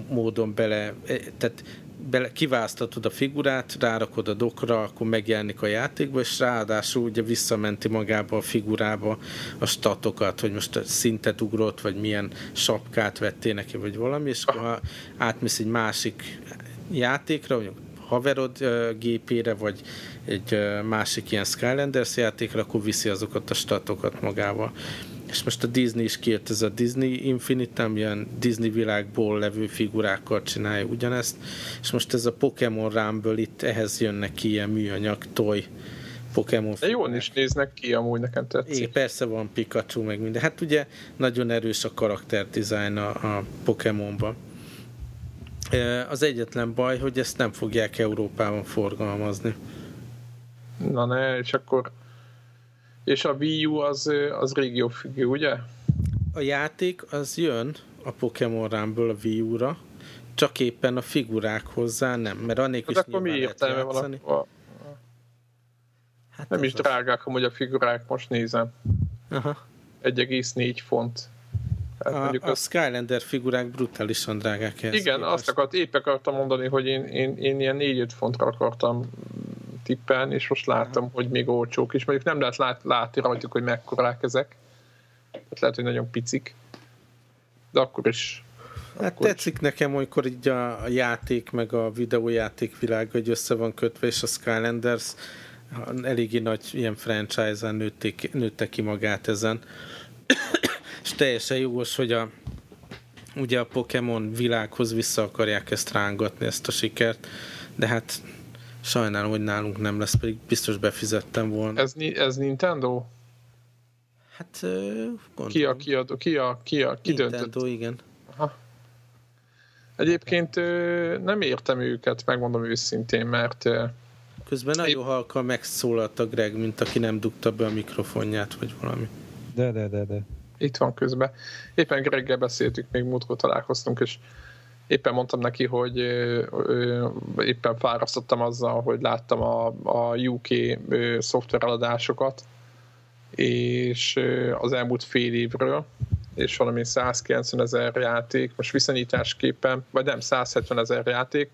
módon bele, e, tehát bele, kiválasztatod a figurát, rárakod a dokra, akkor megjelenik a játékba, és ráadásul ugye visszamenti magába a figurába a statokat, hogy most a szintet ugrott, vagy milyen sapkát vettél neki, vagy valami, és akkor ha átmész egy másik játékra, mondjuk haverod gépére, vagy egy másik ilyen Skylanders játékra, akkor viszi azokat a statokat magával. És most a Disney is kért ez a Disney Infinite, ilyen Disney világból levő figurákkal csinálja ugyanezt, és most ez a Pokémon Rumble itt ehhez jönnek ki ilyen műanyag toy Pokémon De jól is néznek ki, amúgy nekem tetszik. Igen, persze van Pikachu, meg minden. Hát ugye nagyon erős a karakter design a, a Pokémonban. Az egyetlen baj, hogy ezt nem fogják Európában forgalmazni. Na ne, és akkor és a Wii U az, az függő, ugye? A játék az jön a Pokémon Rumble a Wii U-ra, csak éppen a figurák hozzá nem, mert annélkül hát is akkor mi értelme van a... Hát nem is drágák, hogy a figurák, most nézem. Aha. 1,4 font. Hát a, a Skylander figurák brutálisan drágák. Igen, képest. azt akart, épp akartam mondani, hogy én, én, én ilyen 4-5 fontra akartam tippelni, és most látom, hogy még olcsók is. Mondjuk nem lehet lát, látni rajtuk, hogy mekkorák ezek. Tehát lehet, hogy nagyon picik. De akkor is Hát akkor tetszik is. nekem, amikor így a, a játék, meg a videójáték világ, hogy össze van kötve, és a Skylanders eléggé nagy ilyen franchise-en nőtték, nőtte ki magát ezen. és teljesen jogos, hogy a ugye a Pokémon világhoz vissza akarják ezt rángatni, ezt a sikert, de hát Sajnálom, hogy nálunk nem lesz, pedig biztos befizettem volna. Ez, ez Nintendo? Hát gondolom. Ki a kiadó? Ki a, ki a ki Nintendo, döntött? igen. Aha. Egyébként nem értem őket, megmondom őszintén, mert Közben nagyon halkan megszólalt a Greg, mint aki nem dugta be a mikrofonját, vagy valami. De, de, de, de. Itt van közben. Éppen Greggel beszéltük, még múltkor találkoztunk, és éppen mondtam neki, hogy éppen fárasztottam azzal, hogy láttam a, a UK szoftvereladásokat, és az elmúlt fél évről, és valami 190 ezer játék, most viszonyításképpen, vagy nem, 170 ezer játék,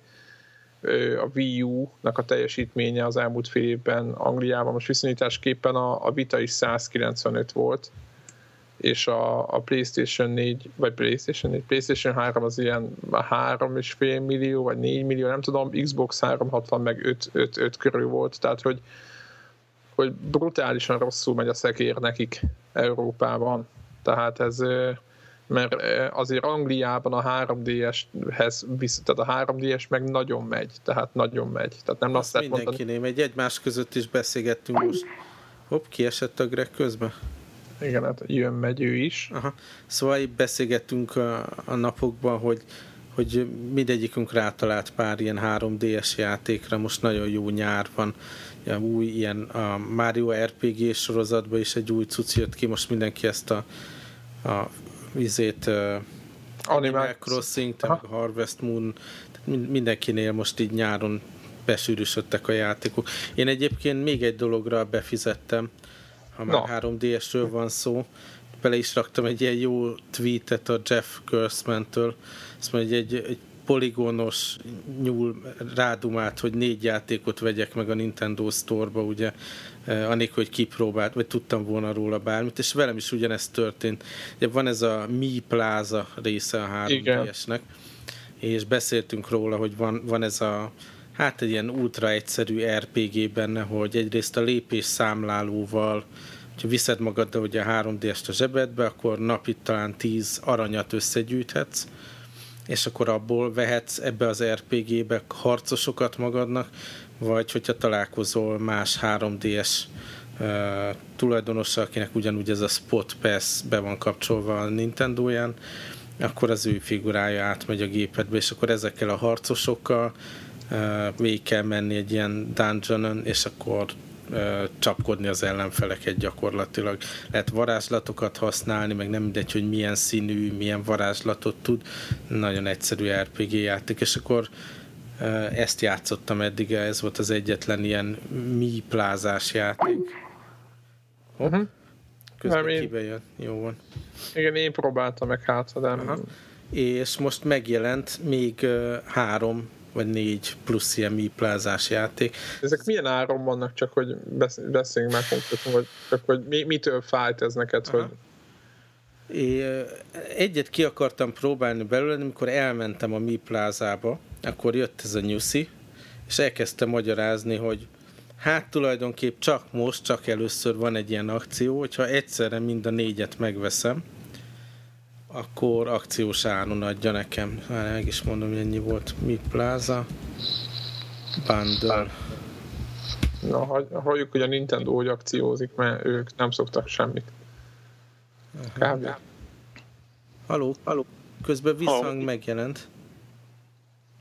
a Wii U-nak a teljesítménye az elmúlt fél évben Angliában, most viszonyításképpen a, a Vita is 195 volt, és a, a PlayStation 4, vagy PlayStation 4, PlayStation 3 az ilyen 3,5 millió, vagy 4 millió, nem tudom, Xbox 360 meg 5, 5, 5 körül volt, tehát hogy, hogy brutálisan rosszul megy a szekér nekik Európában. Tehát ez, mert azért Angliában a 3DS-hez, tehát a 3DS meg nagyon megy, tehát nagyon megy. Tehát nem azt, azt mindenkiné mondani... megy, egymás között is beszélgettünk most. Hopp, kiesett a Greg közben. Igen, hát jön, megy ő is. Aha. Szóval így beszélgettünk a, a napokban, hogy hogy mindegyikünk rátalált pár ilyen 3DS játékra, most nagyon jó nyár van, ja, új ilyen a Mario RPG sorozatban is egy új cucc jött ki, most mindenki ezt a, a vizét uh, Animal Crossing, a Harvest Moon, tehát mindenkinél most így nyáron besűrűsödtek a játékok. Én egyébként még egy dologra befizettem, ha már no. 3DS-ről van szó. Bele is raktam egy ilyen jó tweetet a Jeff Gersman-től. Azt mondja, egy, egy poligonos nyúl rádumát, hogy négy játékot vegyek meg a Nintendo Store-ba, ugye, eh, anélkül, hogy kipróbált, vagy tudtam volna róla bármit, és velem is ugyanezt történt. Ugye van ez a Mi Plaza része a 3DS-nek, és beszéltünk róla, hogy van, van ez a hát egy ilyen ultra egyszerű RPG benne, hogy egyrészt a lépés számlálóval, ha viszed magaddal ugye a 3D-est a zsebedbe, akkor napi talán 10 aranyat összegyűjthetsz, és akkor abból vehetsz ebbe az RPG-be harcosokat magadnak, vagy hogyha találkozol más 3D-es uh, tulajdonossal, akinek ugyanúgy ez a Spot Pass be van kapcsolva a Nintendo-ján, akkor az ő figurája átmegy a gépedbe, és akkor ezekkel a harcosokkal végig kell menni egy ilyen dungeonon, és akkor csapkodni az ellenfeleket gyakorlatilag. Lehet varázslatokat használni, meg nem mindegy, hogy milyen színű, milyen varázslatot tud. Nagyon egyszerű RPG játék, és akkor ezt játszottam eddig, ez volt az egyetlen ilyen mi plázás játék. Uh-huh. közben nem, kibejön. Jó van. Igen, én próbáltam meg hát, de nem... És most megjelent még három vagy négy plusz ilyen mi plázás játék. Ezek milyen áron vannak, csak hogy beszéljünk már konkrétan, hogy, csak hogy mi, mitől fájt ez neked, Aha. hogy É, egyet ki akartam próbálni belőle, amikor elmentem a Mi plázába, akkor jött ez a nyuszi, és elkezdte magyarázni, hogy hát tulajdonképp csak most, csak először van egy ilyen akció, hogyha egyszerre mind a négyet megveszem, akkor akciós áron adja nekem. Már meg is mondom, hogy ennyi volt. Mi pláza? Bundle. Na, halljuk, hogy a Nintendo hogy akciózik, mert ők nem szoktak semmit. Kb. Haló, haló. Közben visszhang haló. megjelent.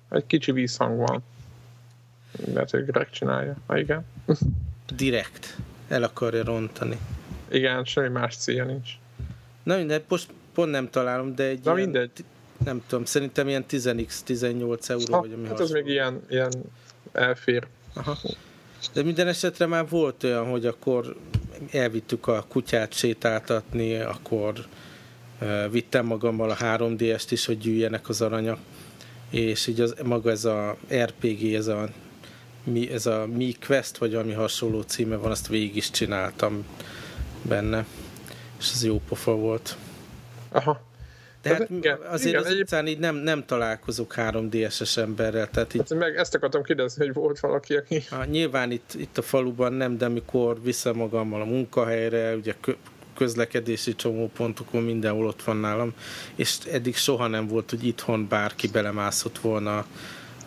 Egy kicsi visszhang van. Mert hogy Greg csinálja. Ha igen. Direkt. El akarja rontani. Igen, semmi más célja nincs. Na minden, most pont nem találom, de egy Na ilyen, mindegy. Nem tudom, szerintem ilyen 10x, 18 euró, ha, vagy ami Hát az még ilyen, ilyen elfér. Aha. De minden esetre már volt olyan, hogy akkor elvittük a kutyát sétáltatni, akkor vittem magammal a 3DS-t is, hogy gyűjjenek az aranyak, és így az, maga ez a RPG, ez a mi, ez a Mi Quest, vagy ami hasonló címe van, azt végig is csináltam benne, és ez jó pofa volt. Aha. Tehát igen, azért igen, az egyéb... utcán így nem, nem találkozok 3DS-es emberrel. Tehát így... Hát, meg ezt akartam kérdezni, hogy volt valaki, aki... Ha, nyilván itt, itt a faluban nem, de amikor vissza magammal a munkahelyre, ugye közlekedési csomópontokon mindenhol ott van nálam, és eddig soha nem volt, hogy itthon bárki belemászott volna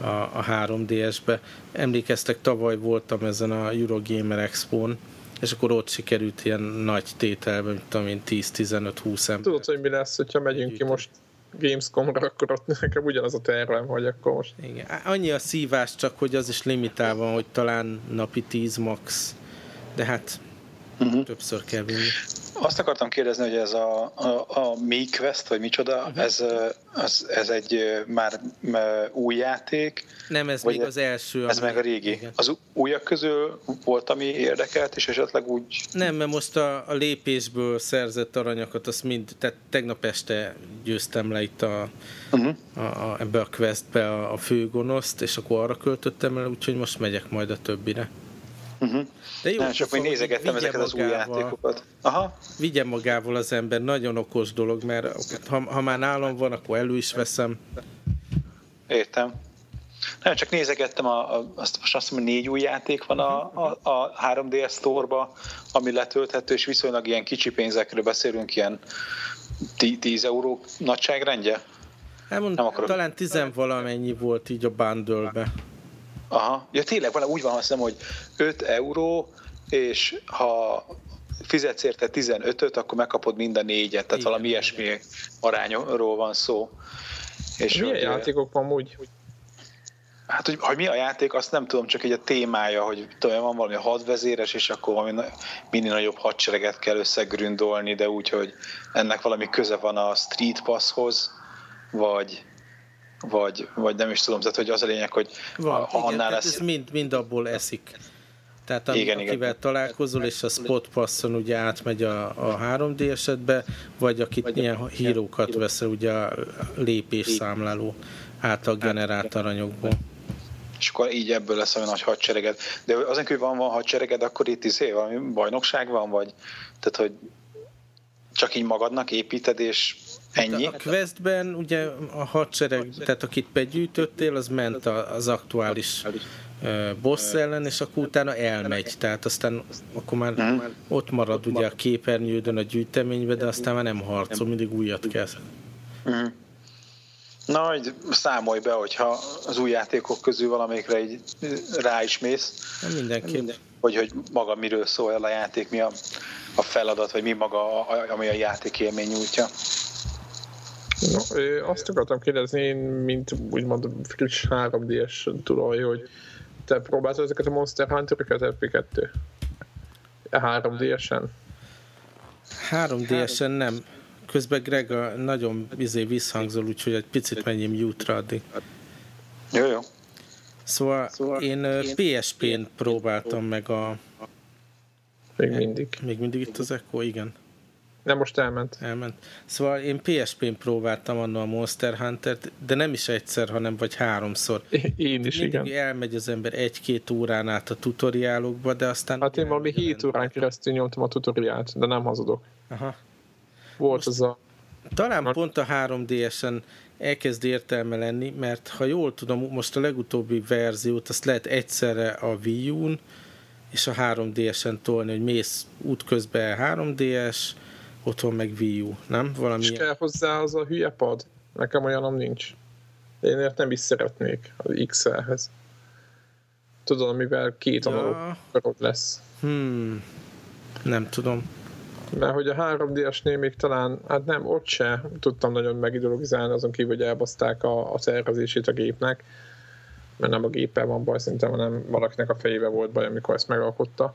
a, a 3DS-be. Emlékeztek, tavaly voltam ezen a Eurogamer Expo-n, és akkor ott sikerült ilyen nagy tételben, mint tudom én, 10-15-20 ember. Tudod, hogy mi lesz, hogyha megyünk ki most Gamescom-ra, akkor ott nekem ugyanaz a tervem, hogy akkor most... Igen. Annyi a szívás csak, hogy az is limitálva, hogy talán napi 10 max, de hát uh-huh. többször kell vinni. Azt akartam kérdezni, hogy ez a, a, a Mi Quest, vagy micsoda, uh-huh. ez, ez, ez egy már új játék? Nem, ez még az első. Ez meg a régi. Igen. Az újak közül volt, ami érdekelt, és esetleg úgy... Nem, mert most a, a lépésből szerzett aranyakat, azt mind, tehát tegnap este győztem le itt a, uh-huh. a, a, ebbe a questbe a, a főgonoszt, és akkor arra költöttem el, úgyhogy most megyek majd a többire. Uh-huh. De jó, Nem, csak még nézegettem ezeket az új játékokat. Aha. Vigye magával az ember, nagyon okos dolog, mert ha, ha már nálam van, akkor elő is veszem. Értem. Nem, csak nézegettem, a, a, azt most azt mondom, négy új játék van a, a, a 3DS Store-ba, ami letölthető, és viszonylag ilyen kicsi pénzekről beszélünk, ilyen 10 euró nagyságrendje? Elmond, Nem akarok. talán 10 valamennyi volt így a bundle-be. Aha, ja tényleg van, úgy van, azt hiszem, hogy 5 euró, és ha fizetsz érte 15-öt, akkor megkapod mind a négyet, tehát Igen. valami ilyesmi arányról van szó. És milyen hogy, játékok van úgy? Hát, hogy, hogy mi a játék, azt nem tudom, csak egy a témája, hogy tudom, van valami hadvezéres, és akkor valami minél nagyobb hadsereget kell összegründolni, de úgy, hogy ennek valami köze van a Street Passhoz, vagy, vagy, vagy nem is tudom, tehát hogy az a lényeg, hogy van, ha igen, annál lesz... ez mind, mind abból eszik. Tehát ami, igen, akivel igen. találkozol, és a spot passon ugye átmegy a, a 3D esetbe, vagy akit vagy ilyen hírókat veszel ugye a lépésszámláló által generált aranyokból és akkor így ebből lesz a nagy hadsereged. De azon hogy van, van hadsereged, akkor itt izé, valami bajnokság van, vagy tehát, hogy csak így magadnak építed, és ennyi? A questben ugye a hadsereg, tehát akit begyűjtöttél, az ment az aktuális boss ellen, és akkor utána elmegy, tehát aztán akkor már uh-huh. ott marad ugye a képernyődön a gyűjteménybe, de aztán már nem harcol, mindig újat kell. Uh-huh. Na, hogy számolj be, hogyha az új játékok közül valamelyikre így rá is mész. Mindenképp. Hogy, hogy maga miről szól el a játék, mi a, a feladat, vagy mi maga, ami a játék élmény nyújtja. No, azt akartam kérdezni, én, mint úgymond friss 3D-es tulaj, hogy te próbáltad ezeket a Monster Hunter-öket FP2? 3D-esen? 3D-esen nem közben Greg a nagyon izé visszhangzol, úgyhogy egy picit menjünk mute-ra addig. Jó, jó. Szóval, szóval én, én PSP-n próbáltam meg a... Még mindig. Még mindig itt az Echo, igen. Nem, most elment. Elment. Szóval én PSP-n próbáltam annól a Monster Hunter-t, de nem is egyszer, hanem vagy háromszor. Én is, Mindig igen. elmegy az ember egy-két órán át a tutoriálokba, de aztán... Hát én valami 7 órán keresztül nyomtam a tutoriált, de nem hazudok. Aha. Volt most az a... Talán pont a 3DS-en elkezd értelme lenni, mert ha jól tudom, most a legutóbbi verziót azt lehet egyszerre a Wii U-n és a 3DS-en tolni, hogy mész útközben 3DS, otthon meg Wii U, nem? Valami és kell hozzá az a hülye pad? Nekem olyanom nincs. Én ért nem is szeretnék az XL-hez. Tudod, amivel két ja. analóg lesz. Hmm. Nem tudom. Mert hogy a 3D-esnél még talán, hát nem, ott se tudtam nagyon megideologizálni, azon kívül, hogy elbaszták a, a szervezését a gépnek, mert nem a géppel van baj, szerintem, hanem valakinek a fejébe volt baj, amikor ezt megalkotta.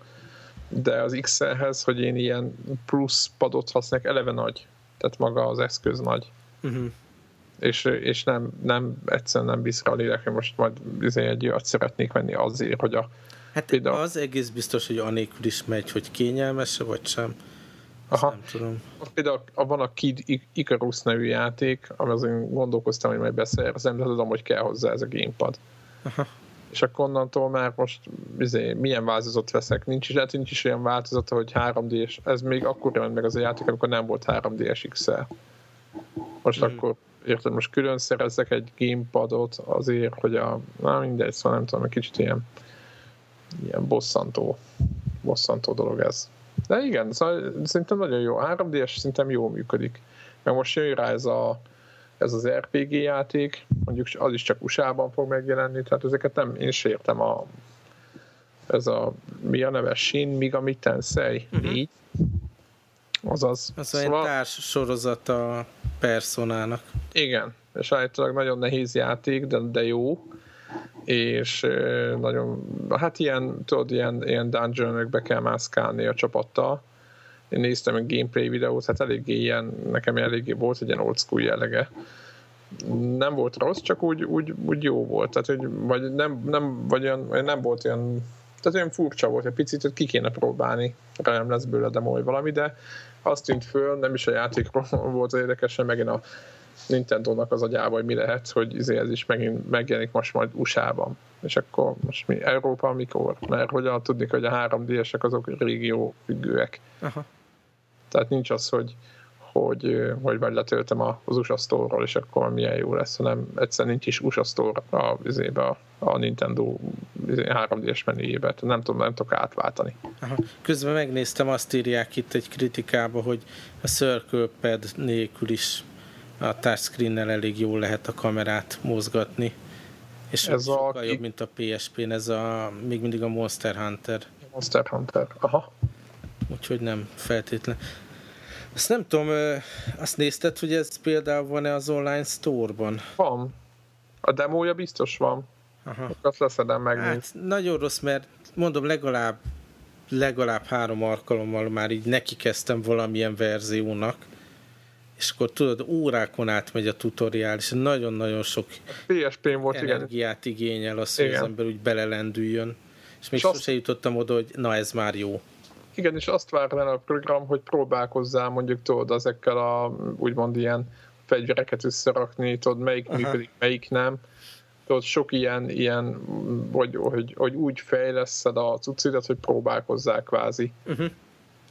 De az XL-hez, hogy én ilyen plusz padot használok, eleve nagy. Tehát maga az eszköz nagy. Uh-huh. És, és nem, nem, egyszerűen nem bíz rá a lélek, hogy most majd izé egy olyat szeretnék venni azért, hogy a Hát például... az egész biztos, hogy anélkül is megy, hogy kényelmes vagy sem. Aha. Nem tudom. Például van a Kid Icarus nevű játék, azon gondolkoztam, hogy majd beszerzem, de tudom, hogy kell hozzá ez a gamepad. Aha. És akkor onnantól már most izé, milyen változat veszek? Nincs is, lehet, nincs is olyan változat, hogy 3D-s. Ez még akkor jelent meg az a játék, amikor nem volt 3D-es XL. Most mm. akkor érted, most külön szerezzek egy gamepadot azért, hogy a, na mindegy, szóval nem tudom, egy kicsit ilyen, ilyen bosszantó, bosszantó dolog ez. De igen, szóval szerintem nagyon jó. 3D-es szerintem jól működik. Meg most jön rá ez, a, ez az RPG játék, mondjuk az is csak USA-ban fog megjelenni, tehát ezeket nem, én is értem a ez a, mi a neve, Shin Megami Tensei uh-huh. 4. Azaz. Az szóval, egy társ sorozat a personának. Igen, és állítólag nagyon nehéz játék, de, de jó és nagyon, hát ilyen, tudod, ilyen, ilyen dungeonökbe kell mászkálni a csapattal. Én néztem egy gameplay videót, hát eléggé ilyen, nekem eléggé volt egy ilyen old school jellege. Nem volt rossz, csak úgy, úgy, úgy jó volt. Tehát, hogy vagy nem, nem, vagy olyan, nem volt olyan tehát olyan furcsa volt, egy picit, hogy ki kéne próbálni, nem lesz bőle demo valami, de azt tűnt föl, nem is a játékról volt az érdekes, megint a Nintendo-nak az agyába, hogy mi lehet, hogy izé ez is megint megjelenik most majd USA-ban. És akkor most mi Európa mikor? Mert hogyan tudni, hogy a 3D-esek azok régió függőek. Aha. Tehát nincs az, hogy hogy, hogy majd letöltem az USA Store-ról, és akkor milyen jó lesz, hanem egyszerűen nincs is USA Store a, izébe, a, a Nintendo 3D-es menüjébe, nem tudom, nem tudok átváltani. Aha. Közben megnéztem, azt írják itt egy kritikába, hogy a Circle Pad nélkül is a touchscreen-nel elég jól lehet a kamerát mozgatni. És ez sokkal a... jobb, mint a PSP-n, ez a, még mindig a Monster Hunter. Monster Hunter, aha. Úgyhogy nem feltétlen. Azt nem tudom, azt nézted, hogy ez például van-e az online store-ban? Van. A demója biztos van. Aha. Azt leszedem meg. Hát, nagyon rossz, mert mondom, legalább legalább három alkalommal már így neki kezdtem valamilyen verziónak, és akkor tudod, órákon át megy a tutoriál, és nagyon-nagyon sok PSP volt, energiát igen. igényel az, hogy igen. az ember úgy belelendüljön. És még és sose azt... jutottam oda, hogy na ez már jó. Igen, és azt várnál a program, hogy próbálkozzál mondjuk tudod ezekkel a úgymond ilyen fegyvereket összerakni, tudod melyik Aha. működik, melyik nem. Tudod, sok ilyen, ilyen hogy, hogy, hogy úgy fejleszed a cucidat, hogy próbálkozzál kvázi. Uh-huh.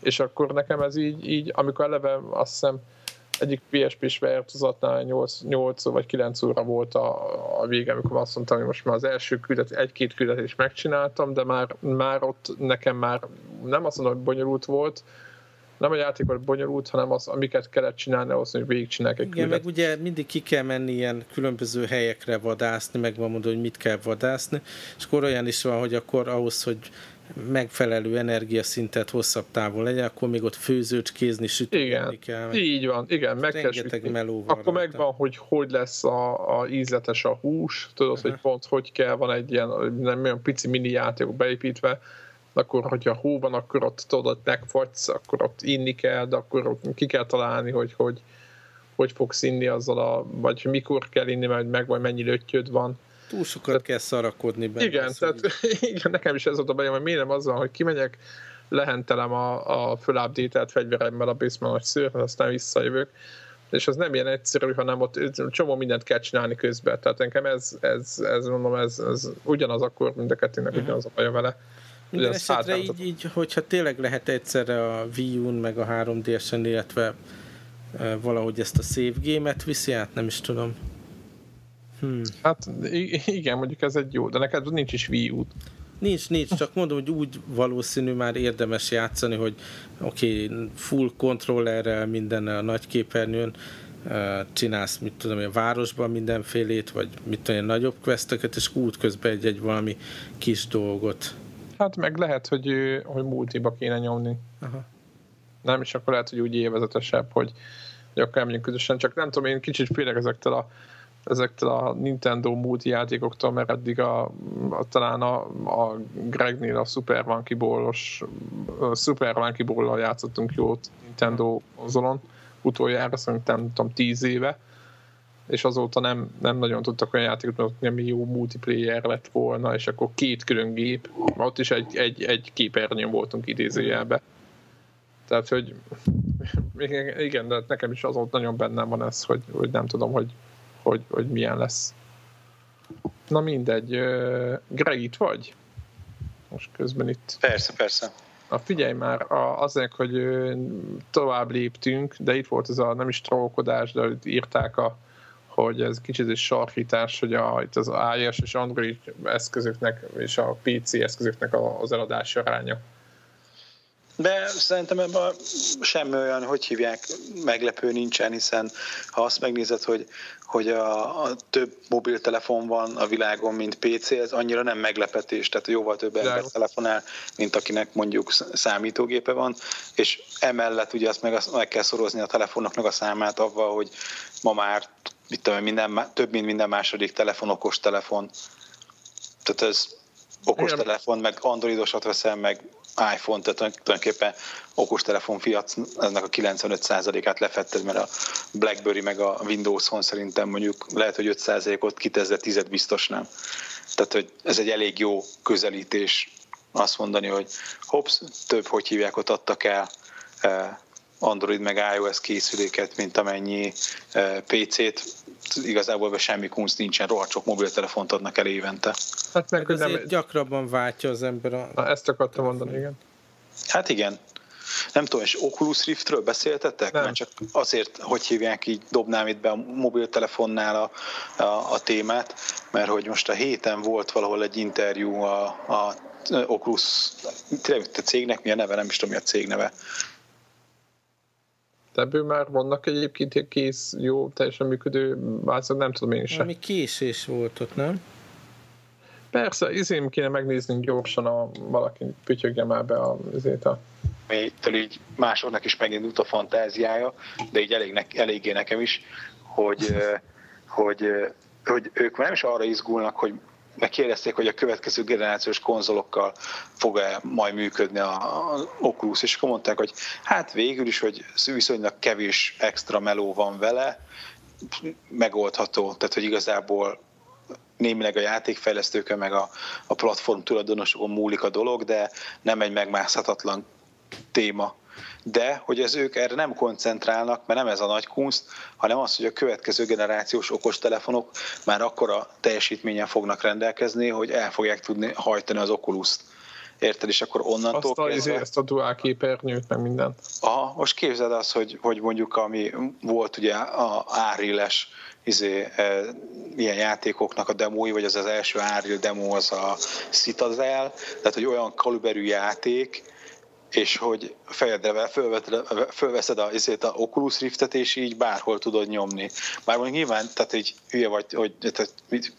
És akkor nekem ez így, így amikor eleve azt hiszem egyik PSP-s változatnál 8, 8 vagy 9 óra volt a, a vége, amikor azt mondtam, hogy most már az első küldet, egy-két küldetést megcsináltam, de már, már ott nekem már nem azt mondom, hogy bonyolult volt, nem a játék volt bonyolult, hanem az, amiket kellett csinálni ahhoz, hogy végigcsinálják egy Igen, küldet. meg ugye mindig ki kell menni ilyen különböző helyekre vadászni, meg van mondani, hogy mit kell vadászni, és akkor olyan is van, hogy akkor ahhoz, hogy megfelelő energiaszintet hosszabb távon legyen, akkor még ott főzőcskézni, sütni igen, kell. Meg így van, igen, meg kell sütni. Meló van akkor rajta. megvan, hogy hogy lesz a, a ízletes a hús, tudod, uh-huh. hogy pont hogy kell, van egy ilyen nem olyan pici mini játék beépítve, akkor, hogyha hó van, akkor ott tudod, ott megfagysz, akkor ott inni kell, de akkor ott ki kell találni, hogy hogy, hogy fogsz inni azzal a, vagy mikor kell inni, mert meg vagy mennyi löttyöd van Túl sokat tehát, kell szarakodni benne. Igen, az, tehát, hogy... igen, nekem is ez volt a bajom, hogy miért nem az van, hogy kimegyek, lehentelem a, a fölupdatelt fegyveremmel a Bismarck nagy szőr, aztán visszajövök és az nem ilyen egyszerű, hanem ott csomó mindent kell csinálni közben. Tehát nekem ez, ez, ez mondom, ez, ez ugyanaz akkor, mind a kettőnek uh-huh. ugyanaz a baja vele. Minden esetre így, így, hogyha tényleg lehet egyszerre a Wii U-n, meg a 3DS-en, illetve e, valahogy ezt a save game-et viszi át, nem is tudom. Hmm. Hát igen, mondjuk ez egy jó, de neked nincs is Wii U. Nincs, nincs, csak mondom, hogy úgy valószínű már érdemes játszani, hogy oké, okay, full kontrollerrel minden a nagy képernyőn, csinálsz, mit tudom, a városban mindenfélét, vagy mit tudom, nagyobb questeket, és út közben egy-egy valami kis dolgot. Hát meg lehet, hogy, hogy multiba kéne nyomni. Aha. Nem, és akkor lehet, hogy úgy élvezetesebb, hogy, hogy akkor nem közösen, csak nem tudom, én kicsit félek ezektől a ezektől a Nintendo multi játékoktól, mert eddig a, a talán a, a Gregnél a Super Monkey Ball-os Super Monkey Ball-al játszottunk jót Nintendo konzolon utoljára, szerintem nem tudom, tíz éve és azóta nem, nem nagyon tudtak olyan játékot, ott nem jó multiplayer lett volna, és akkor két külön gép, ott is egy, egy, egy képernyőn voltunk idézőjelbe. Tehát, hogy igen, de nekem is azóta nagyon bennem van ez, hogy, hogy nem tudom, hogy hogy, hogy milyen lesz. Na mindegy. Greg, itt vagy? Most közben itt. Persze, persze. Na figyelj már, azért, hogy tovább léptünk, de itt volt ez a nem is trollkodás, de írták a hogy ez kicsit egy sarkítás, hogy a, itt az iOS és Android eszközöknek és a PC eszközöknek az eladási aránya de szerintem ebben semmi olyan, hogy hívják, meglepő nincsen, hiszen ha azt megnézed, hogy, hogy a, a több mobiltelefon van a világon, mint PC, ez annyira nem meglepetés, tehát jóval több ember telefonál, mint akinek mondjuk számítógépe van, és emellett ugye azt meg, azt meg kell szorozni a telefonoknak a számát avval, hogy ma már mit tudom, minden, több mint minden második telefon okos telefon. Tehát ez okos telefon, meg androidosat veszel, meg iPhone, tehát tulajdonképpen okostelefon piac, ennek a 95%-át lefetted, mert a BlackBerry meg a Windows Phone szerintem mondjuk lehet, hogy 5%-ot kitesz, de 10 biztos nem. Tehát, hogy ez egy elég jó közelítés azt mondani, hogy hops, több, hogy hívják, ott adtak el eh, Android meg iOS készüléket, mint amennyi eh, PC-t. Igazából be semmi kunst nincsen, rohadt sok mobiltelefont adnak el évente. Hát meg azért nem... gyakrabban váltja az ember a... Na, ezt akartam mondani, igen. Hát igen. Nem tudom, és Oculus Riftről beszéltetek? Nem. Mert csak azért, hogy hívják, így dobnám itt be a mobiltelefonnál a, a, a témát, mert hogy most a héten volt valahol egy interjú a, a Oculus, tényleg a cégnek mi a neve, nem is tudom mi a cég neve, ebből már vannak egyébként kész, jó, teljesen működő változat, nem tudom én sem. Ami késés volt ott, nem? Persze, izém kéne megnézni gyorsan, a, valaki pütyögje már be a, azért a Mélytől így másoknak is megindult a fantáziája, de így elég ne, eléggé nekem is, hogy, hogy, hogy ők nem is arra izgulnak, hogy megkérdezték, hogy a következő generációs konzolokkal fog-e majd működni az Oculus, és akkor mondták, hogy hát végül is, hogy viszonylag kevés extra meló van vele, megoldható, tehát hogy igazából némileg a játékfejlesztőkön, meg a, a platform tulajdonosokon múlik a dolog, de nem egy megmászhatatlan téma de hogy az ők erre nem koncentrálnak, mert nem ez a nagy kunst, hanem az, hogy a következő generációs okostelefonok már akkora teljesítményen fognak rendelkezni, hogy el fogják tudni hajtani az Oculus-t. Érted? És akkor onnantól azt a, kezdve... Ezt a dual képernyőt, meg mindent. Aha, most képzeld azt, hogy, hogy mondjuk ami volt ugye a áriles izé, e, ilyen játékoknak a demói, vagy az az első áril demo az a Citadel, tehát hogy olyan kaliberű játék, és hogy fejedre fölveszed a, a Oculus Riftet, és így bárhol tudod nyomni. Bár mondjuk nyilván, tehát egy hülye vagy, hogy tehát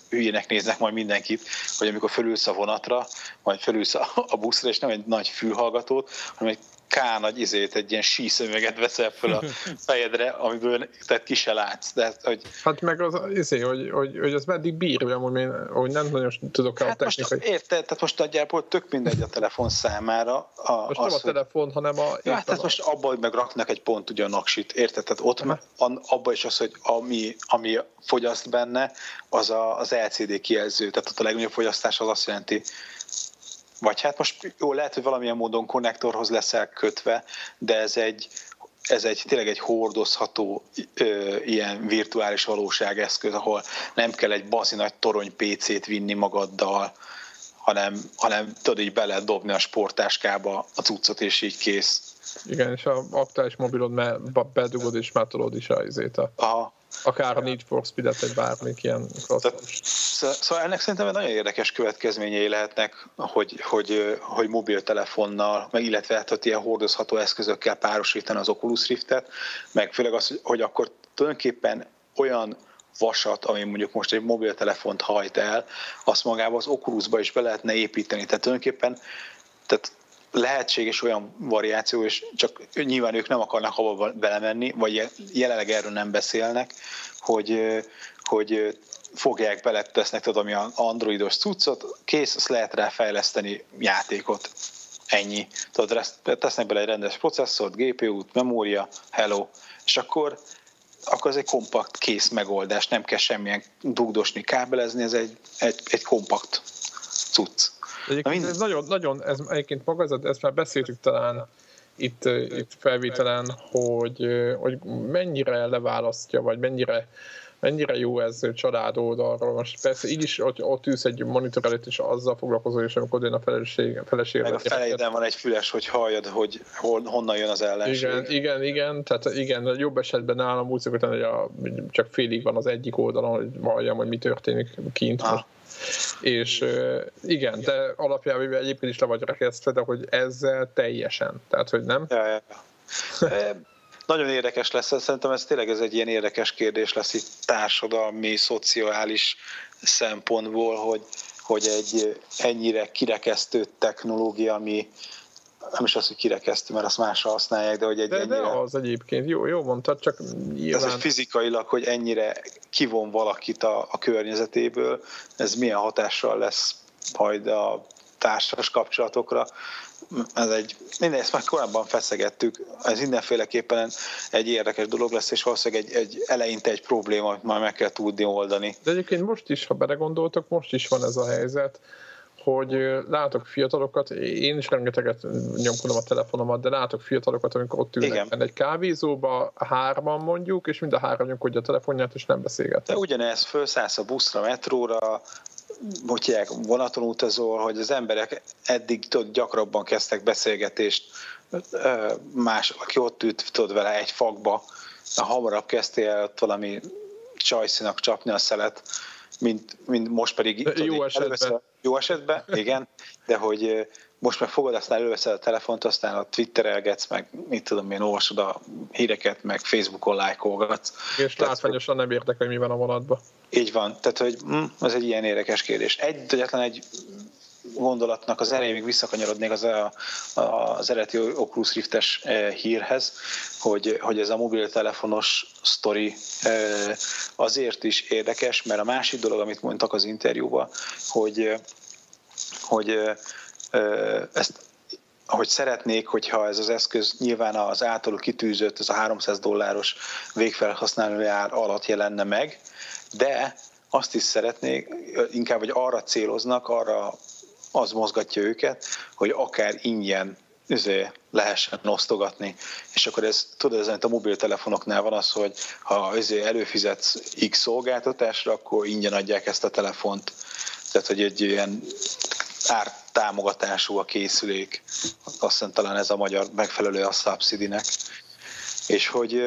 hülyének néznek majd mindenkit, hogy amikor fölülsz a vonatra, vagy fölülsz a, a buszra, és nem egy nagy fülhallgatót, hanem egy K nagy izét, egy ilyen síszöveget veszel fel a fejedre, amiből tehát ki se látsz. De, hogy... Hát meg az izé, hogy, hogy, hogy az meddig bír, amúgy én, hogy nem nagyon tudok hát a technikai. Most, érted, tehát most nagyjából tök mindegy a telefon számára. A, most az, nem a telefon, hanem a... Ja, hát most abban, hogy meg raknak egy pont ugye a naksit, érted? Tehát ott abban is az, hogy ami, ami fogyaszt benne, az a, az LCD kijelző. Tehát ott a legnagyobb fogyasztás az azt jelenti, vagy hát most jó, lehet, hogy valamilyen módon konnektorhoz leszel kötve, de ez egy, ez egy tényleg egy hordozható ö, ilyen virtuális valóságeszköz, ahol nem kell egy bazi nagy torony PC-t vinni magaddal, hanem, hanem tudod így bele dobni a sportáskába a cuccot, és így kész. Igen, és a aktuális mobilod bedugod, és már tudod is a izét a... Aha. Akár a Need for Speed-et, egy bármik ilyen Szóval ennek szerintem nagyon érdekes következményei lehetnek, hogy, hogy, hogy mobiltelefonnal, meg illetve hát, ilyen hordozható eszközökkel párosítani az Oculus Riftet, meg főleg az, hogy akkor tulajdonképpen olyan vasat, ami mondjuk most egy mobiltelefont hajt el, azt magába az Oculusba is be lehetne építeni. Tehát tulajdonképpen tehát lehetséges olyan variáció, és csak nyilván ők nem akarnak abba belemenni, vagy jelenleg erről nem beszélnek, hogy, hogy fogják bele, tesznek, tudod, ami a androidos cuccot, kész, azt lehet rá fejleszteni játékot. Ennyi. Tudod, tesznek bele egy rendes processzort, GPU-t, memória, hello, és akkor akkor ez egy kompakt kész megoldás, nem kell semmilyen dugdosni, kábelezni, ez egy, egy, egy kompakt cucc. Egyébként ez nagyon, nagyon, ez egyébként maga, ez, ezt már beszéltük talán itt, itt felvételen, hogy, hogy mennyire leválasztja, vagy mennyire mennyire jó ez család oldalról. Most persze így is, hogy ott ülsz egy monitor előtt, és azzal foglalkozol, és amikor jön a felelősség, feleség. Meg a felejeden van egy füles, hogy halljad, hogy hol, honnan jön az ellenség. Igen, igen, igen, tehát igen, jobb esetben nálam úgy szokott hogy a, csak félig van az egyik oldalon, hogy halljam, hogy mi történik kint. Ah. Most és igen, de alapjában egyébként is le vagy rekesztve, de hogy ezzel teljesen, tehát hogy nem? Ja, ja. Nagyon érdekes lesz, szerintem ez tényleg ez egy ilyen érdekes kérdés lesz itt társadalmi, szociális szempontból, hogy, hogy egy ennyire kirekesztő technológia, ami nem is az, hogy kirekesztő, mert azt másra használják, de hogy egy de, ennyire... De az egyébként, jó, jó mondtad, csak nyilván... Ez egy fizikailag, hogy ennyire kivon valakit a, a környezetéből, ez milyen hatással lesz majd a társas kapcsolatokra, ez egy, minden ezt már korábban feszegettük, ez mindenféleképpen egy érdekes dolog lesz, és valószínűleg egy, egy eleinte egy probléma, amit már meg kell tudni oldani. De egyébként most is, ha belegondoltok, most is van ez a helyzet, hogy látok fiatalokat, én is rengeteget nyomkodom a telefonomat, de látok fiatalokat, amikor ott ülnek Igen. egy kávézóba, hárman mondjuk, és mind a három nyomkodja a telefonját, és nem beszélget. De ugyanez, felszállsz a buszra, metróra, hogy vonaton utazol, hogy az emberek eddig tudod, gyakrabban kezdtek beszélgetést, más, aki ott ült, tudod vele egy fakba, hamarabb kezdtél el ott valami csajszinak csapni a szelet, mint, mint most pedig... Jó esetben. Előveszed, jó esetben, igen, de hogy most meg fogod, aztán előveszed a telefont, aztán a Twitterelgetsz, meg mit tudom én, olvasod a híreket, meg Facebookon lájkolgatsz. És látványosan nem értek, hogy mi van a vonatban. Így van, tehát hogy hm, ez egy ilyen érdekes kérdés. Egy, egyetlen egy gondolatnak az erejéig visszakanyarodnék az, a, az eredeti Oculus Riftes e, hírhez, hogy, hogy ez a mobiltelefonos sztori e, azért is érdekes, mert a másik dolog, amit mondtak az interjúban, hogy, hogy e, ezt hogy szeretnék, hogyha ez az eszköz nyilván az általuk kitűzött, ez a 300 dolláros végfelhasználói ár alatt jelenne meg, de azt is szeretnék, inkább, hogy arra céloznak, arra az mozgatja őket, hogy akár ingyen üzé, lehessen osztogatni. És akkor ez, tudod, ez a mobiltelefonoknál van az, hogy ha üzé előfizetsz X szolgáltatásra, akkor ingyen adják ezt a telefont. Tehát, hogy egy ilyen ártámogatású a készülék. Azt hiszem talán ez a magyar megfelelő a Subsidy-nek. És hogy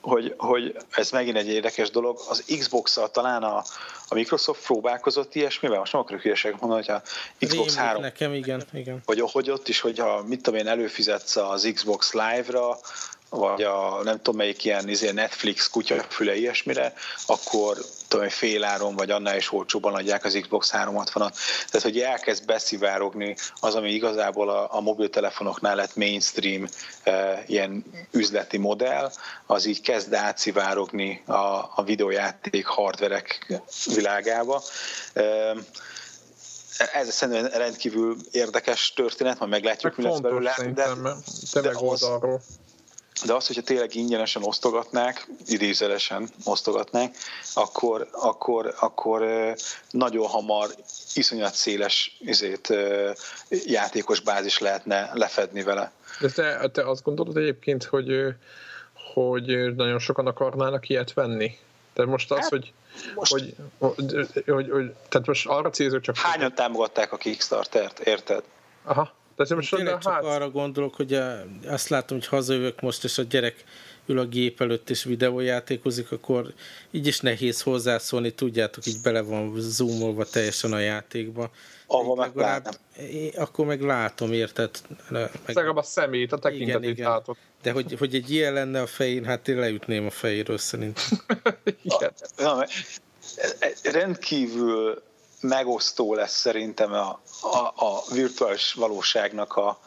hogy, hogy ez megint egy érdekes dolog. Az Xbox-szal talán a, a Microsoft próbálkozott ilyesmivel, most nem akarok hülyeséget mondani, hogy a Xbox Rém, 3... Nekem igen, igen. Hogy, hogy ott is, hogyha mit tudom én, előfizetsz az Xbox Live-ra, vagy a nem tudom melyik ilyen izé Netflix kutyafüle ilyesmire, akkor tudom, fél áron, vagy annál is olcsóban adják az Xbox 360-at. Tehát, hogy elkezd beszivárogni az, ami igazából a, a mobiltelefonoknál lett mainstream e, ilyen üzleti modell, az így kezd átszivárogni a, a videójáték hardverek világába. E, ez szerintem rendkívül érdekes történet, majd meglátjuk, mi lesz belőle. De, de az, de az, hogyha tényleg ingyenesen osztogatnák, idézelesen osztogatnák, akkor, akkor, akkor nagyon hamar iszonyat széles izét, játékos bázis lehetne lefedni vele. De te, te azt gondolod egyébként, hogy, hogy nagyon sokan akarnának ilyet venni? De most az, hát, hogy, most... Hogy, hogy, hogy, hogy, tehát most arra célzok csak... Hányan támogatták a Kickstarter-t, érted? Aha. De most Tényleg csak hát... arra gondolok, hogy a, azt látom, hogy hazajövök most, és a gyerek ül a gép előtt és videójátékozik, akkor így is nehéz hozzászólni, tudjátok, így bele van zoomolva teljesen a játékba. Ahol meg legalább, Akkor meg látom, érted? Meg, Legalább a szemét, a tekintetét igen, igen. De hogy, hogy egy ilyen lenne a fején, hát én leütném a fejéről szerintem. igen. Na, rendkívül megosztó lesz szerintem a, a, a virtuális valóságnak a,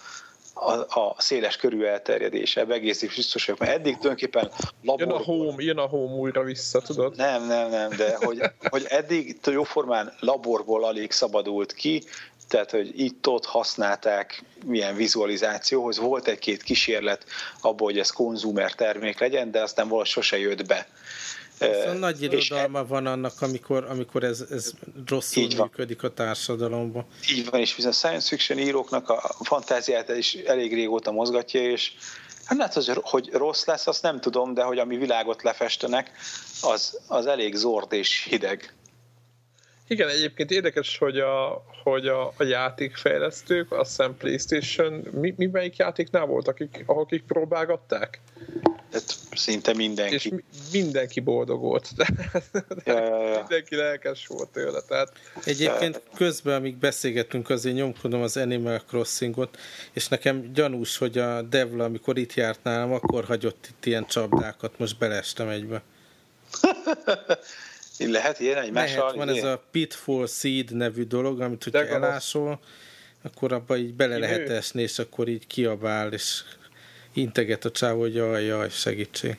a, a széles körű elterjedése, ebbe egész biztos vagyok, mert eddig tulajdonképpen laborból... Jön a home, jön a home újra vissza, tudod? Nem, nem, nem, de hogy, hogy eddig jóformán laborból alig szabadult ki, tehát, hogy itt-ott használták milyen vizualizációhoz. Volt egy-két kísérlet abból, hogy ez konzumer termék legyen, de aztán valahogy sose jött be. Szóval nagy irodalma van annak, amikor, amikor ez, ez rosszul így működik a társadalomban. Így van, és viszont science fiction íróknak a fantáziát is elég régóta mozgatja, és hát lehet, hogy, hogy rossz lesz, azt nem tudom, de hogy ami világot lefestenek, az, az elég zord és hideg. Igen, egyébként érdekes, hogy a, hogy a, a játékfejlesztők, a hiszem Playstation, mi, mi melyik játéknál voltak, akik, akik próbálgatták? Tehát szinte mindenki. És mindenki boldog volt. Ja, ja, ja. mindenki lelkes volt tőle. Tehát... Egyébként közben, amíg beszélgetünk, azért nyomkodom az Animal Crossingot, és nekem gyanús, hogy a Devla, amikor itt járt nálam, akkor hagyott itt ilyen csapdákat, most belestem egybe. Lehet ilyen egymással? Lehet, van ilyen? ez a Pitfall Seed nevű dolog, amit hogyha elásol, akkor abba így bele lehet esni, és akkor így kiabál, és integet a csávó, hogy jaj, jaj, segítség.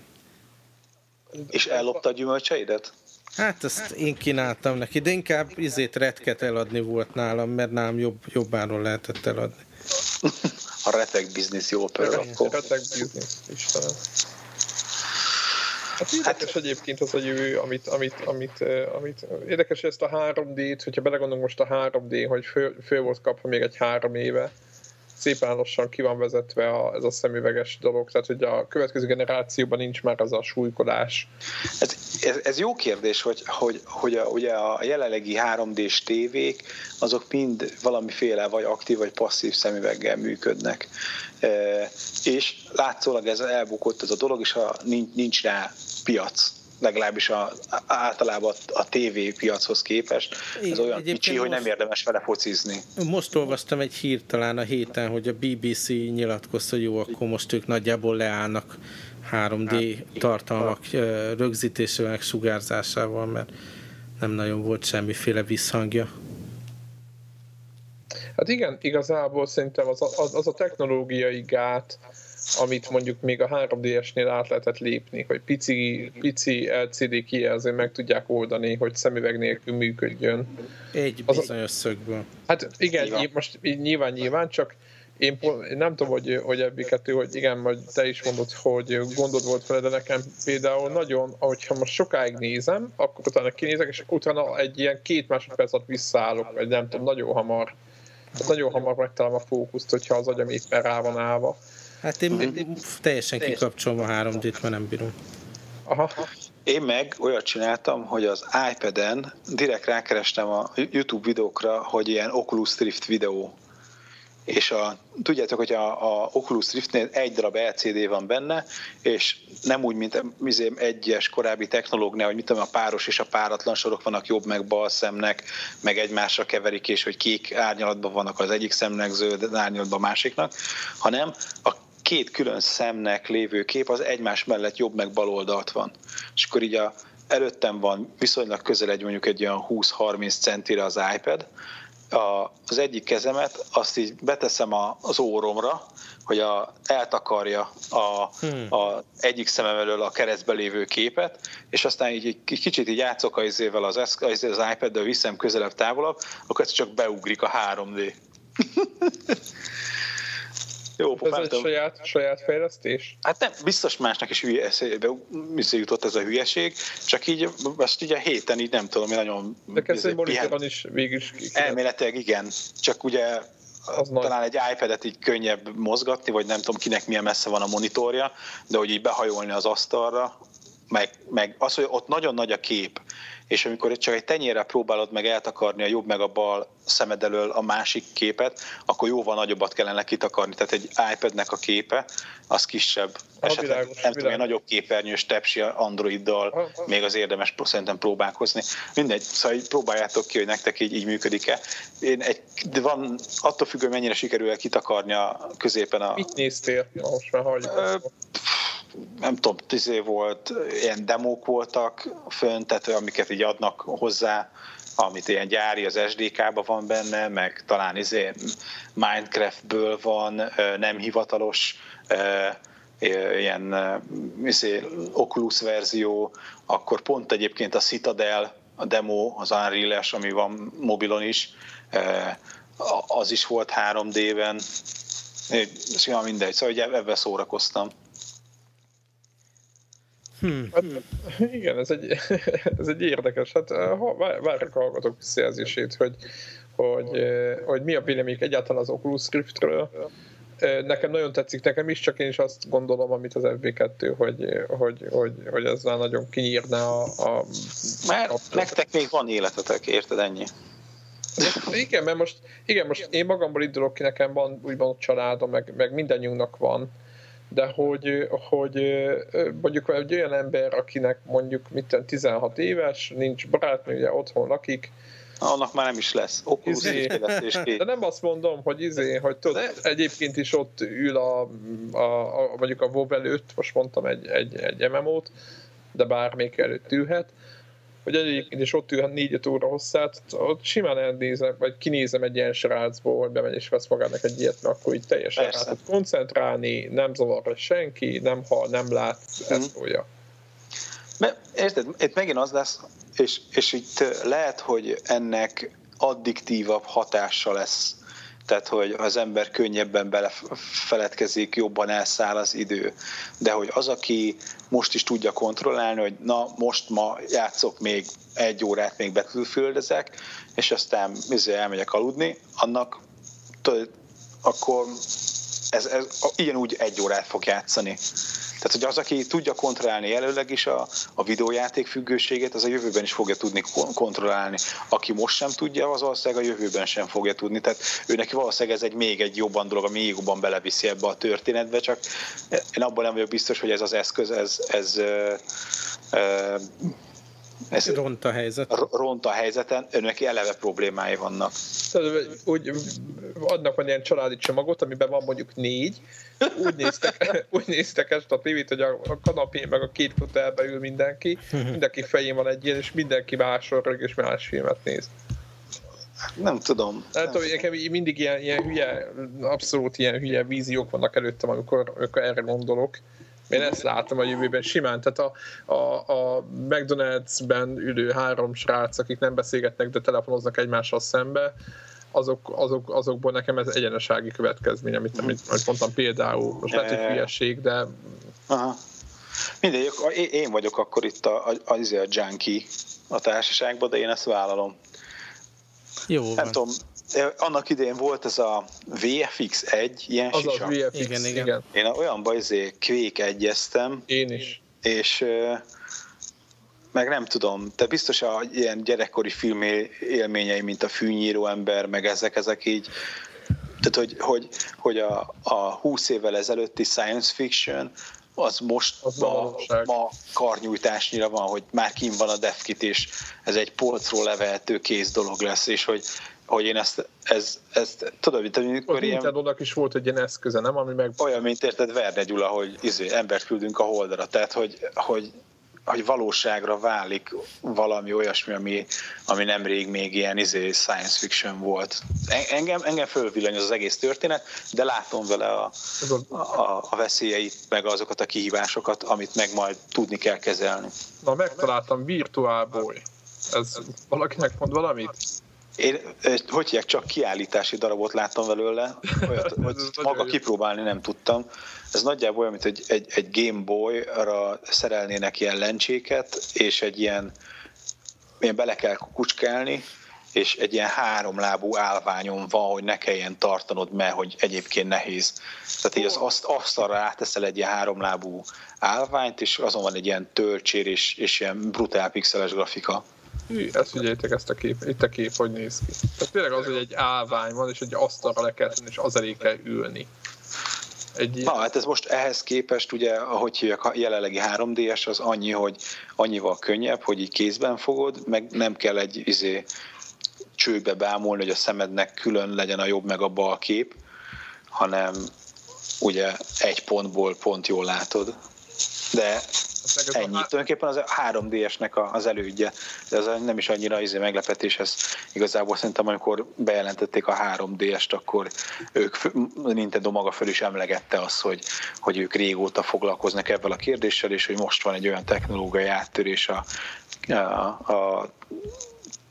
És ellopta a gyümölcseidet? Hát ezt én kínáltam neki, de inkább izét retket eladni volt nálam, mert nálam jobb, jobbáról lehetett eladni. a retek biznisz jó pörög akkor. Retek biznisz, Istenem. Hát érdekes hát, egyébként az a jövő, amit, amit, amit, amit érdekes ezt a 3D-t, hogyha belegondolunk most a 3D, hogy föl, föl volt kapva még egy három éve, szépen lassan ki van vezetve a, ez a szemüveges dolog, tehát hogy a következő generációban nincs már az a súlykolás. Ez, ez, ez jó kérdés, hogy, hogy, hogy a, ugye a jelenlegi 3D-s tévék, azok mind valamiféle vagy aktív vagy passzív szemüveggel működnek. E, és látszólag ez elbukott ez a dolog, és ha nincs, nincs rá piac legalábbis a, általában a TV piachoz képest. Ez olyan Egyébként kicsi, most, hogy nem érdemes vele focizni. Most olvastam egy hírt talán a héten, hogy a BBC nyilatkozta, hogy jó, akkor most ők nagyjából leállnak 3D hát, tartalmak rögzítésével, sugárzásával, mert nem nagyon volt semmiféle visszhangja. Hát igen, igazából szerintem az a, az, az a technológiai gát, amit mondjuk még a 3DS-nél át lehetett lépni, hogy pici, pici LCD kijelző meg tudják oldani, hogy szemüveg nélkül működjön. Egy bizonyos szögből. Hát igen, igen. most nyilván nyilván, csak én nem tudom, hogy, hogy ebbi kettő, hogy igen, majd te is mondod, hogy gondod volt vele, de nekem például nagyon, hogyha most sokáig nézem, akkor utána kinézek, és utána egy ilyen két másodperc alatt visszaállok, vagy nem tudom, nagyon hamar. Nagyon hamar megtalálom a fókuszt, hogyha az agyam éppen rá van állva. Hát én teljesen kikapcsolom a 3D-t, mert nem bírom. Aha. Én meg olyat csináltam, hogy az iPad-en direkt rákerestem a YouTube videókra, hogy ilyen Oculus Rift videó. És a, tudjátok, hogy a, a Oculus Riftnél egy darab LCD van benne, és nem úgy, mint egyes korábbi technológnál, hogy mit tudom, a páros és a páratlan sorok vannak jobb meg bal szemnek, meg egymásra keverik, és hogy kék árnyalatban vannak az egyik szemnek, zöld árnyalatban a másiknak, hanem a két külön szemnek lévő kép az egymás mellett jobb meg bal oldalt van. És akkor így a, előttem van viszonylag közel egy mondjuk egy olyan 20-30 centire az iPad, a, az egyik kezemet azt így beteszem a, az óromra, hogy a, eltakarja a, hmm. a egyik szemem elől a keresztbe lévő képet, és aztán így egy kicsit így játszok az, izével az, az, az iPad-del, viszem közelebb, távolabb, akkor ez csak beugrik a 3D. Jó, ez egy saját, saját fejlesztés? Hát nem, biztos másnak is hülye eszébe jutott ez a hülyeség, csak így most így a héten így nem tudom, mi nagyon... De kezd egy monitoron is végig is Elméletileg igen, csak ugye az talán nagy. egy iPad-et így könnyebb mozgatni, vagy nem tudom kinek milyen messze van a monitorja, de hogy így behajolni az asztalra, meg, meg az, hogy ott nagyon nagy a kép, és amikor csak egy tenyérrel próbálod meg eltakarni a jobb meg a bal szemed elől a másik képet, akkor jóval nagyobbat kellene kitakarni. Tehát egy iPad-nek a képe, az kisebb. A Esetleg világos, nem tudom, nagyobb képernyős tepsi Androiddal ha, ha. még az érdemes szerintem próbálkozni. Mindegy, szóval így próbáljátok ki, hogy nektek így, így működik-e. Én egy, de van, attól függő, mennyire sikerül kitakarni a középen a... Mit néztél? Most már nem tudom, tizé volt, ilyen demók voltak fönt, tehát amiket így adnak hozzá, amit ilyen gyári az SDK-ban van benne, meg talán izé Minecraftből van nem hivatalos ilyen izé, Oculus verzió, akkor pont egyébként a Citadel, a demo, az unreal ami van mobilon is, az is volt 3D-ben, Ja, mindegy, szóval ebben szórakoztam. Hmm. Hát, igen, ez egy, ez egy érdekes. Hát ha, várjuk a hallgatók visszajelzését, hogy, hogy, hogy mi a vélemény egyáltalán az Oculus Riftről. Nekem nagyon tetszik, nekem is, csak én is azt gondolom, amit az FB2, hogy, hogy, hogy, hogy ezzel nagyon kinyírna a, a... Mert a nektek még van életetek, érted ennyi? Igen, mert most, igen, most én magamból indulok ki, nekem van úgymond családom, meg, meg mindannyiunknak van, de hogy, hogy mondjuk egy olyan ember, akinek mondjuk mit 16 éves, nincs barátnője, otthon lakik, annak már nem is lesz. Oculus izé. De nem azt mondom, hogy izé, hogy tudod, egyébként is ott ül a, a, a mondjuk a WoW előtt, most mondtam egy, egy, egy MMO-t, de bármelyik előtt ülhet, hogy egyébként is ott ülhet 4 óra hosszát, ott simán elnézem, vagy kinézem egy ilyen srácból, hogy bemegy és vesz magának egy ilyet, mert akkor így teljesen rá tud koncentrálni, nem zavar senki, nem hal, nem lát, mm. ezt tolja. Mert, érted, itt megint az lesz, és, és itt lehet, hogy ennek addiktívabb hatása lesz tehát hogy az ember könnyebben belefeledkezik, jobban elszáll az idő. De hogy az, aki most is tudja kontrollálni, hogy na, most ma játszok még egy órát, még betülfüldezek, és aztán izé elmegyek aludni, annak akkor ez, ez ilyen úgy egy órát fog játszani. Tehát, hogy az, aki tudja kontrollálni előleg is a, a videójáték függőségét, az a jövőben is fogja tudni kontrollálni. Aki most sem tudja, az valószínűleg a jövőben sem fogja tudni. Tehát ő neki valószínűleg ez egy még egy jobban dolog, ami még jobban beleviszi ebbe a történetbe, csak én abban nem vagyok biztos, hogy ez az eszköz, ez, ez, ez ez ront a helyzet. Ront a helyzeten, önnek eleve problémái vannak. Úgy adnak van ilyen családi csomagot, amiben van mondjuk négy, úgy néztek, úgy néztek ezt a tévét, hogy a, a kanapé meg a két fotelbe ül mindenki, mindenki fején van egy ilyen, és mindenki máshol és más filmet néz. Nem tudom. Nem, nem tudom, nekem mindig ilyen, ilyen hülye, abszolút ilyen hülye víziók vannak előttem, amikor, amikor erre gondolok. Én ezt látom a jövőben simán. Tehát a, a, a McDonald's-ben ülő három srác, akik nem beszélgetnek, de telefonoznak egymással szembe, azok, azok, azokból nekem ez egyenesági következmény, amit, amit, amit mondtam például. Most lehet, hogy hülyeség, de... Aha. Mindegy, én vagyok akkor itt a, a, a, a junkie a társaságban, de én ezt vállalom. Jó Nem van. tudom, annak idején volt ez a VFX 1, ilyen az sisa. Az VFX, igen, igen. igen. Én olyan bajzé kvék egyeztem. Én is. És meg nem tudom, te biztos a ilyen gyerekkori film élményei, mint a fűnyíró ember, meg ezek, ezek így, tehát hogy, hogy, hogy a, a 20 évvel ezelőtti science fiction, az most az ma, ma karnyújtásnyira van, hogy már kim van a defkit, és ez egy polcról levehető kész dolog lesz, és hogy hogy én ezt, ez, ezt tudod, mint amikor ilyen... Nintendo-nak is volt egy ilyen eszköze, nem? Ami meg... Olyan, mint érted Verne Gyula, hogy izé, embert küldünk a holdra, tehát hogy, hogy, hogy valóságra válik valami olyasmi, ami, ami nemrég még ilyen izé, science fiction volt. Engem, engem fölvillanyoz az egész történet, de látom vele a, a, a veszélyeit, meg azokat a kihívásokat, amit meg majd tudni kell kezelni. Na, megtaláltam Virtual Boy. Ez valakinek mond valamit? Én, hogy hívják, csak kiállítási darabot láttam belőle, olyat, hogy maga kipróbálni nem tudtam. Ez nagyjából olyan, mint egy, egy, egy Game Boy-ra szerelnének ilyen lencséket, és egy ilyen, ilyen bele kell kucskálni, és egy ilyen háromlábú állványon van, hogy ne kelljen tartanod, mert hogy egyébként nehéz. Tehát így az azt, asztalra áteszel egy ilyen háromlábú állványt, és azon van egy ilyen töltsér és, és ilyen brutál pixeles grafika. Hű, ezt figyeljétek ezt a kép, itt a kép, hogy néz ki. Tehát tényleg az, hogy egy állvány van, és egy asztalra le kell tenni, és az elég kell ülni. Egy Na, hát ez most ehhez képest, ugye, ahogy hívják, a jelenlegi 3D-es, az annyi, hogy annyival könnyebb, hogy így kézben fogod, meg nem kell egy izé, csőbe bámulni, hogy a szemednek külön legyen a jobb meg a bal kép, hanem ugye egy pontból pont jól látod. De ennyi. Tulajdonképpen az 3DS-nek az elődje, de az nem is annyira izé meglepetés, ez igazából szerintem amikor bejelentették a 3DS-t, akkor ők, Nintendo maga föl is emlegette azt, hogy, hogy ők régóta foglalkoznak ebben a kérdéssel, és hogy most van egy olyan technológiai áttörés a, a, a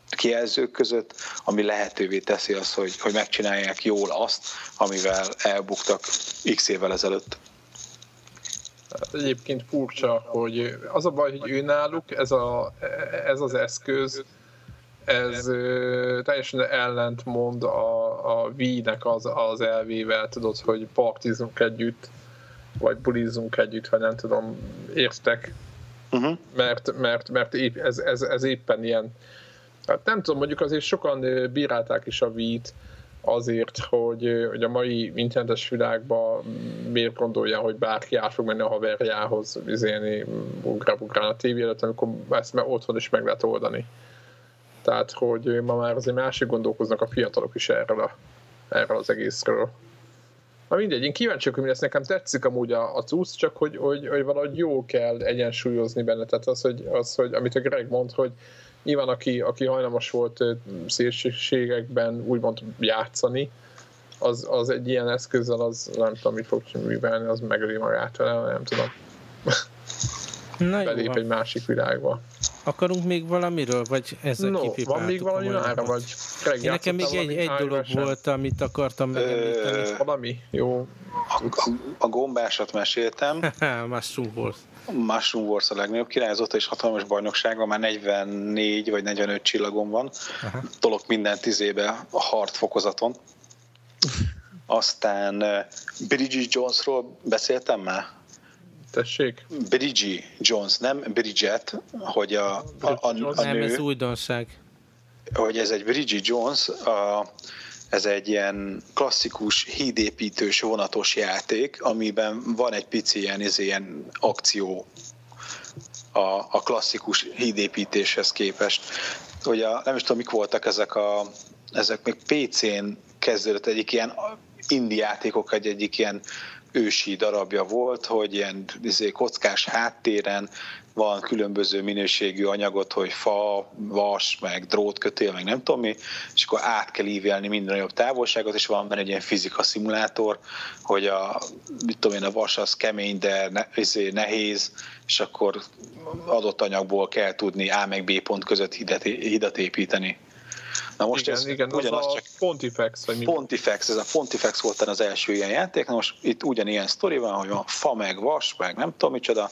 kijelzők között, ami lehetővé teszi azt, hogy, hogy megcsinálják jól azt, amivel elbuktak x évvel ezelőtt. Egyébként furcsa, hogy az a baj, hogy ő náluk ez, a, ez az eszköz, ez teljesen ellentmond a, a Wii-nek az, az elvével, tudod, hogy partizunk együtt, vagy bulizunk együtt, vagy nem tudom, értek. Uh-huh. Mert, mert, mert épp, ez, ez, ez éppen ilyen Hát nem tudom, mondjuk azért sokan bírálták is a vít azért, hogy, hogy a mai internetes világban miért gondolja, hogy bárki át fog menni a haverjához izélni, ugrál a tévé előtt, amikor ezt már otthon is meg lehet oldani. Tehát, hogy ma már azért másik gondolkoznak a fiatalok is erről, a, erről az egészről. Na mindegy, én kíváncsi hogy mi lesz, nekem tetszik amúgy a, a cucc, csak hogy, hogy, hogy valahogy jó kell egyensúlyozni benne. Tehát az, hogy, az, hogy amit a Greg mond, hogy, Nyilván, aki, aki hajlamos volt szélsőségekben úgymond játszani, az, az egy ilyen eszközzel, az nem tudom, mit fog művelni, az megöli magát vele, nem tudom. Na Belép egy másik világba. Akarunk még valamiről, vagy ezzel no, van még valami mára, vagy Én nekem még egy, egy dolog sem. volt, amit akartam megemlíteni. Valami? Jó. A, a gombásat meséltem. Mushroom Wars. Mushroom Wars a legnagyobb király, azóta is hatalmas bajnoksága, már 44 vagy 45 csillagom van. Aha. Tolok minden tizébe a hard fokozaton. Aztán Bridget Jonesról beszéltem már? Tessék? Bridget Jones, nem Bridget, hogy a, a, a, a nő... Nem, ez újdonság. Hogy ez egy Bridget Jones, a, ez egy ilyen klasszikus hídépítős vonatos játék, amiben van egy pici ilyen, ez ilyen akció a, a klasszikus hídépítéshez képest. Ugye nem is tudom, mik voltak ezek a ezek még PC-n kezdődött egyik ilyen indie játékok, egy egyik ilyen ősi darabja volt, hogy ilyen izé, kockás háttéren van különböző minőségű anyagot, hogy fa, vas, meg drótkötél, meg nem tudom mi, és akkor át kell ívelni minden nagyobb távolságot, és van benne egy ilyen fizika szimulátor, hogy a, mit tudom én, a vas az kemény, de ne, izé, nehéz, és akkor adott anyagból kell tudni A meg B pont között hidat, építeni. Na most igen, ez igen, ugyanaz az csak... Pontifex, vagy mi? Pontifex, ez a Pontifex volt az első ilyen játék, na most itt ugyanilyen sztori van, hogy a fa meg vas, meg nem tudom micsoda,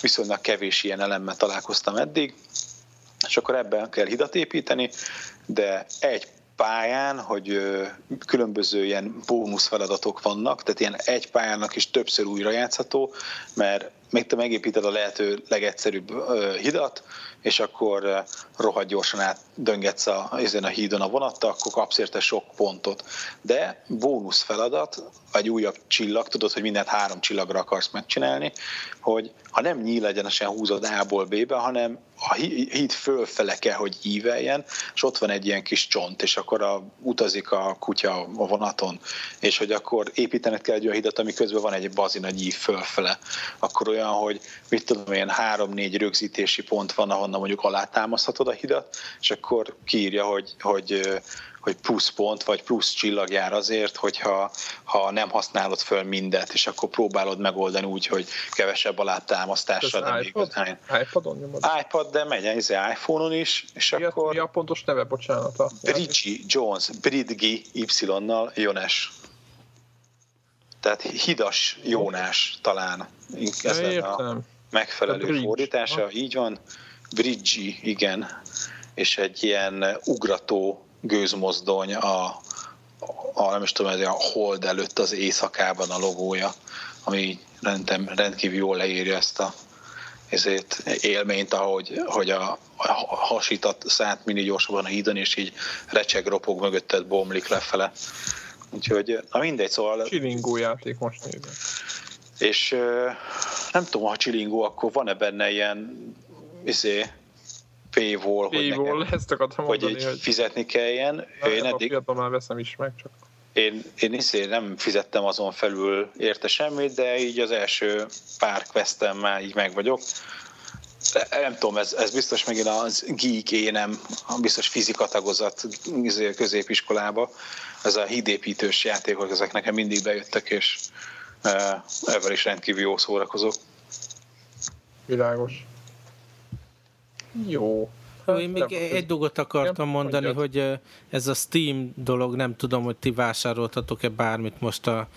viszonylag kevés ilyen elemmel találkoztam eddig, és akkor ebben kell hidat építeni, de egy pályán, hogy különböző ilyen bónusz feladatok vannak, tehát ilyen egy pályának is többször újra játszható, mert még te megépíted a lehető legegyszerűbb hidat, és akkor rohadt gyorsan átdöngetsz a, ezen a hídon a vonattal, akkor kapsz érte sok pontot. De bónusz feladat, egy újabb csillag, tudod, hogy mindent három csillagra akarsz megcsinálni, hogy ha nem nyíl egyenesen húzod A-ból B-be, hanem a híd fölfele kell, hogy íveljen, és ott van egy ilyen kis csont, és akkor a, utazik a kutya a vonaton, és hogy akkor építened kell egy olyan hidat, ami közben van egy bazin nagy ív fölfele, akkor olyan, hogy mit tudom, ilyen három-négy rögzítési pont van, ahonnan mondjuk alátámaszthatod a hidat, és akkor kiírja, hogy, hogy hogy plusz pont, vagy plusz csillag jár azért, hogyha ha nem használod föl mindet, és akkor próbálod megoldani úgy, hogy kevesebb alátámasztással. nem iPod? iPodon nyomod? iPod, de megy ez iPhone-on is, és mi akkor... Mi a pontos neve, bocsánat? A Bridgie Jones, Bridgi Y-nal Jones. Tehát hidas Jónás talán. Ez a megfelelő fordítása, ha. így van. Bridgie, igen. És egy ilyen ugrató gőzmozdony a, a nem is tudom, ez a hold előtt az éjszakában a logója, ami rendem, rendkívül jól leírja ezt a ezért élményt, ahogy hogy a, a hasitat szállt mini gyorsabban a hídon, és így recseg, ropog mögötted, bomlik lefele. Úgyhogy, na mindegy, szóval... Csilingó játék most nézem. És nem tudom, ha csilingó, akkor van-e benne ilyen izé, paywall, hogy, nekem, ezt akartam hogy, mondani, hogy fizetni kelljen. Na, én eddig, már veszem is meg, csak én, én iszé nem fizettem azon felül érte semmit, de így az első pár questem már így meg vagyok. De nem tudom, ez, ez biztos megint az geek énem, biztos fizika tagozat izé, középiskolába. Ez a hídépítős játékok, ezek nekem mindig bejöttek, és uh, ebben is rendkívül jó szórakozok. Világos. Jó. Jó, én még egy dolgot akartam mondani, hogy ez a Steam dolog, nem tudom, hogy ti vásároltatok-e bármit most a,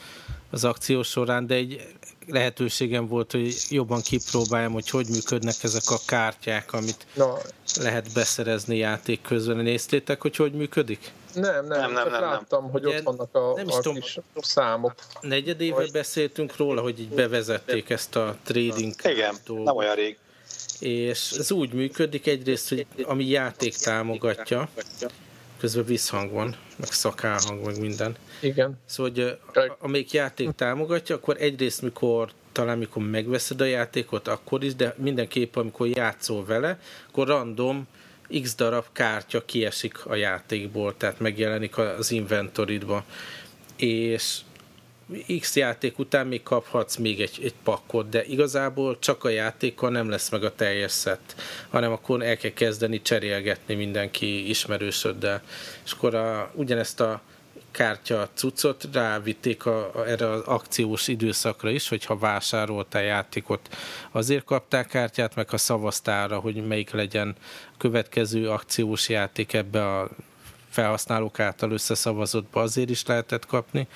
az akció során, de egy lehetőségem volt, hogy jobban kipróbáljam, hogy hogy működnek ezek a kártyák, amit no. Lehet beszerezni játék közben. Néztétek, hogy hogy működik? Nem, nem, nem, nem, nem láttam, nem. hogy Ugye, ott vannak a, nem a tudom, kis számok. Negyed éve vagy... beszéltünk róla, hogy így bevezették ezt a trading Igen, dolgot. nem olyan rég és ez úgy működik egyrészt, hogy ami játék támogatja, közben visszhang van, meg szakálhang, meg minden. Igen. Szóval, hogy amelyik játék támogatja, akkor egyrészt, mikor talán mikor megveszed a játékot, akkor is, de mindenképp, amikor játszol vele, akkor random x darab kártya kiesik a játékból, tehát megjelenik az inventoridba. És X játék után még kaphatsz még egy, egy pakkot, de igazából csak a játékkal nem lesz meg a teljes szett, hanem akkor el kell kezdeni cserélgetni mindenki ismerősöddel. És akkor a, ugyanezt a kártya cuccot rávitték a, a, erre az akciós időszakra is, hogyha vásároltál játékot, azért kapták kártyát, meg ha szavaztál hogy melyik legyen a következő akciós játék ebbe a felhasználók által összeszavazottba, azért is lehetett kapni.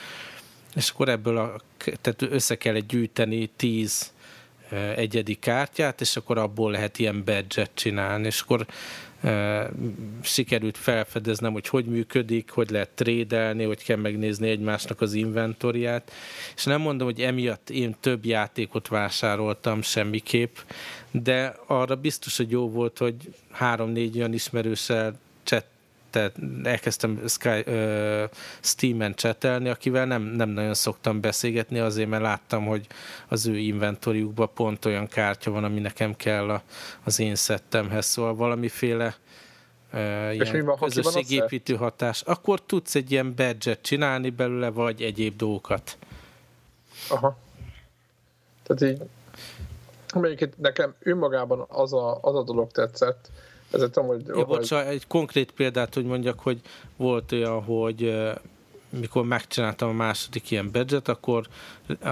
És akkor ebből a, tehát össze kell gyűjteni tíz egyedi kártyát, és akkor abból lehet ilyen badge csinálni, és akkor sikerült felfedeznem, hogy hogy működik, hogy lehet trédelni, hogy kell megnézni egymásnak az inventoriát, és nem mondom, hogy emiatt én több játékot vásároltam semmiképp, de arra biztos, hogy jó volt, hogy három-négy olyan ismerőssel chat tehát elkezdtem Sky, uh, Steam-en csetelni, akivel nem, nem nagyon szoktam beszélgetni, azért mert láttam, hogy az ő inventoriukban pont olyan kártya van, ami nekem kell a, az én szettemhez, szóval valamiféle uh, És ilyen van, közösségépítő hatás. Akkor tudsz egy ilyen badge csinálni belőle, vagy egyéb dolgokat. Aha. Tehát így melyiket nekem önmagában az a, az a dolog tetszett, ez tudom, hogy... Ja, bocsánat, egy konkrét példát, hogy mondjak, hogy volt olyan, hogy mikor megcsináltam a második ilyen badge akkor uh,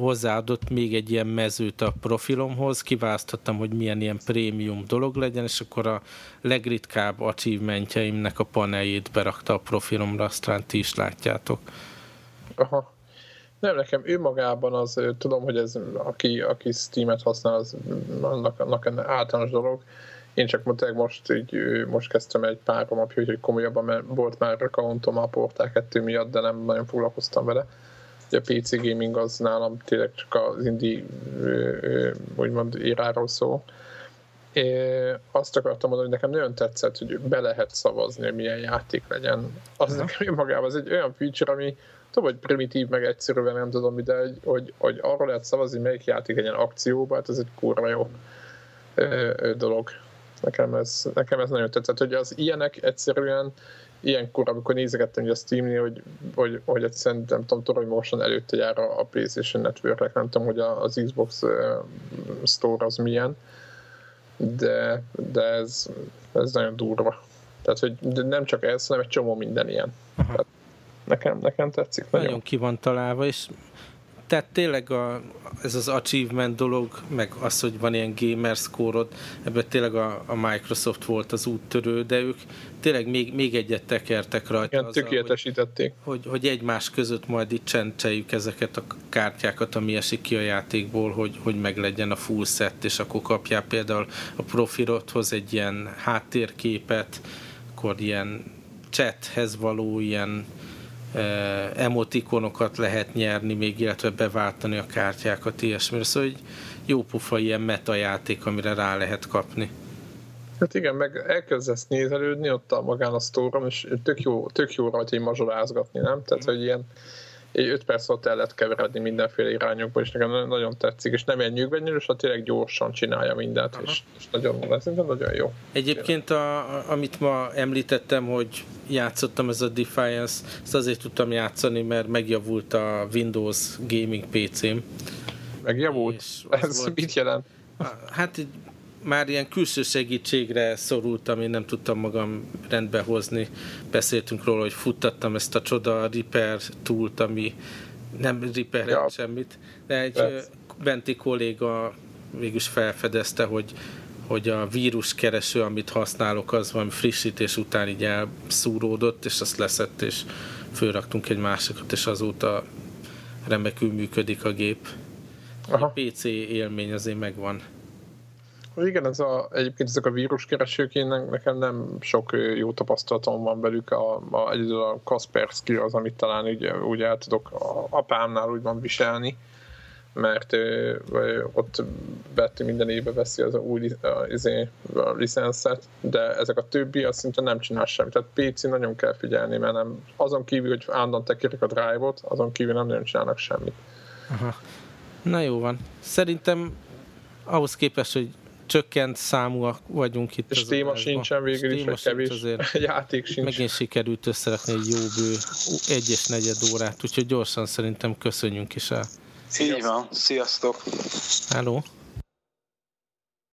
hozzáadott még egy ilyen mezőt a profilomhoz, kiválasztottam, hogy milyen ilyen prémium dolog legyen, és akkor a legritkább achievementjeimnek a paneljét berakta a profilomra, aztán ti is látjátok. Aha. Nem, nekem ő magában az, tudom, hogy ez, aki, aki Steam-et használ, az annak, annak általános dolog, én csak mondták most, így, most kezdtem egy pár napja, hogy komolyabban, mert volt már accountom a Portál 2 miatt, de nem nagyon foglalkoztam vele. A PC gaming az nálam tényleg csak az indie úgymond íráról szó. É, azt akartam mondani, hogy nekem nagyon tetszett, hogy be lehet szavazni, hogy milyen játék legyen. Az ja. nekem magában az egy olyan feature, ami tudom, hogy primitív, meg egyszerűen nem tudom, de hogy, hogy, hogy arról lehet szavazni, melyik játék legyen akcióban, hát ez egy kurva jó ö, ö, dolog. Nekem ez, nekem ez nagyon tetszett, hogy az ilyenek egyszerűen ilyenkor, amikor nézegettem a Steam-nél, hogy, hogy, hogy egyszerűen nem tudom, Torony Motion előtte jár a PlayStation network nem tudom, hogy az Xbox Store az milyen, de, de ez, ez nagyon durva. Tehát, hogy nem csak ez, hanem egy csomó minden ilyen. Tehát nekem, nekem tetszik nagyon. Nagyon ki van találva, és tehát tényleg a, ez az achievement dolog, meg az, hogy van ilyen gamer score ebben tényleg a, a Microsoft volt az úttörő, de ők tényleg még, még egyet tekertek rajta. Igen, tökéletesítették. Hogy, hogy, hogy egymás között majd itt csendcseljük ezeket a kártyákat, ami esik ki a játékból, hogy, hogy meglegyen a full set, és akkor kapjál például a profilothoz egy ilyen háttérképet, akkor ilyen chathez való ilyen emotikonokat lehet nyerni még, illetve beváltani a kártyákat, ilyesmire. Szóval egy jó pufa ilyen meta játék, amire rá lehet kapni. Hát igen, meg elkezdesz nézelődni ott a magán a sztóron, és tök jó, tök jó rajta így mazsolázgatni, nem? Tehát, hogy ilyen egy 5 perc alatt el lehet keveredni mindenféle irányokba, és nekem nagyon tetszik, és nem ilyen nyugvenyős, ha tényleg gyorsan csinálja mindent, és, és nagyon, ez nagyon jó. Egyébként, a, amit ma említettem, hogy játszottam ez a Defiance, ezt azért tudtam játszani, mert megjavult a Windows gaming PC-m. Megjavult? Ez volt, mit jelent? Hát már ilyen külső segítségre szorultam, én nem tudtam magam rendbe hozni. Beszéltünk róla, hogy futtattam ezt a csoda Repair túlt, ami nem repair ja. semmit, de egy Persze. benti kolléga végülis felfedezte, hogy hogy a víruskereső, amit használok, az valami frissítés után így elszúródott, és azt leszett, és fölraktunk egy másikat, és azóta remekül működik a gép. Aha. A PC élmény azért megvan. Igen, ez a, egyébként ezek a víruskeresők, én nekem nem sok jó tapasztalatom van velük, a, a, a Kaspersky az, amit talán úgy, úgy el tudok a apámnál úgy van viselni, mert ő, ott Betty minden évben veszi az új izé, a licenszet, de ezek a többi azt szinte nem csinál semmit. Tehát PC nagyon kell figyelni, mert nem, azon kívül, hogy állandóan tekerik a drive-ot, azon kívül nem nagyon csinálnak semmit. Aha. Na jó van. Szerintem ahhoz képest, hogy csökkent számúak vagyunk itt. És téma sincsen végül is, vagy kevés azért játék sincs. Megint sikerült összerakni egy jó bő egy és negyed órát, úgyhogy gyorsan szerintem köszönjünk is el. Így van, sziasztok! Hello!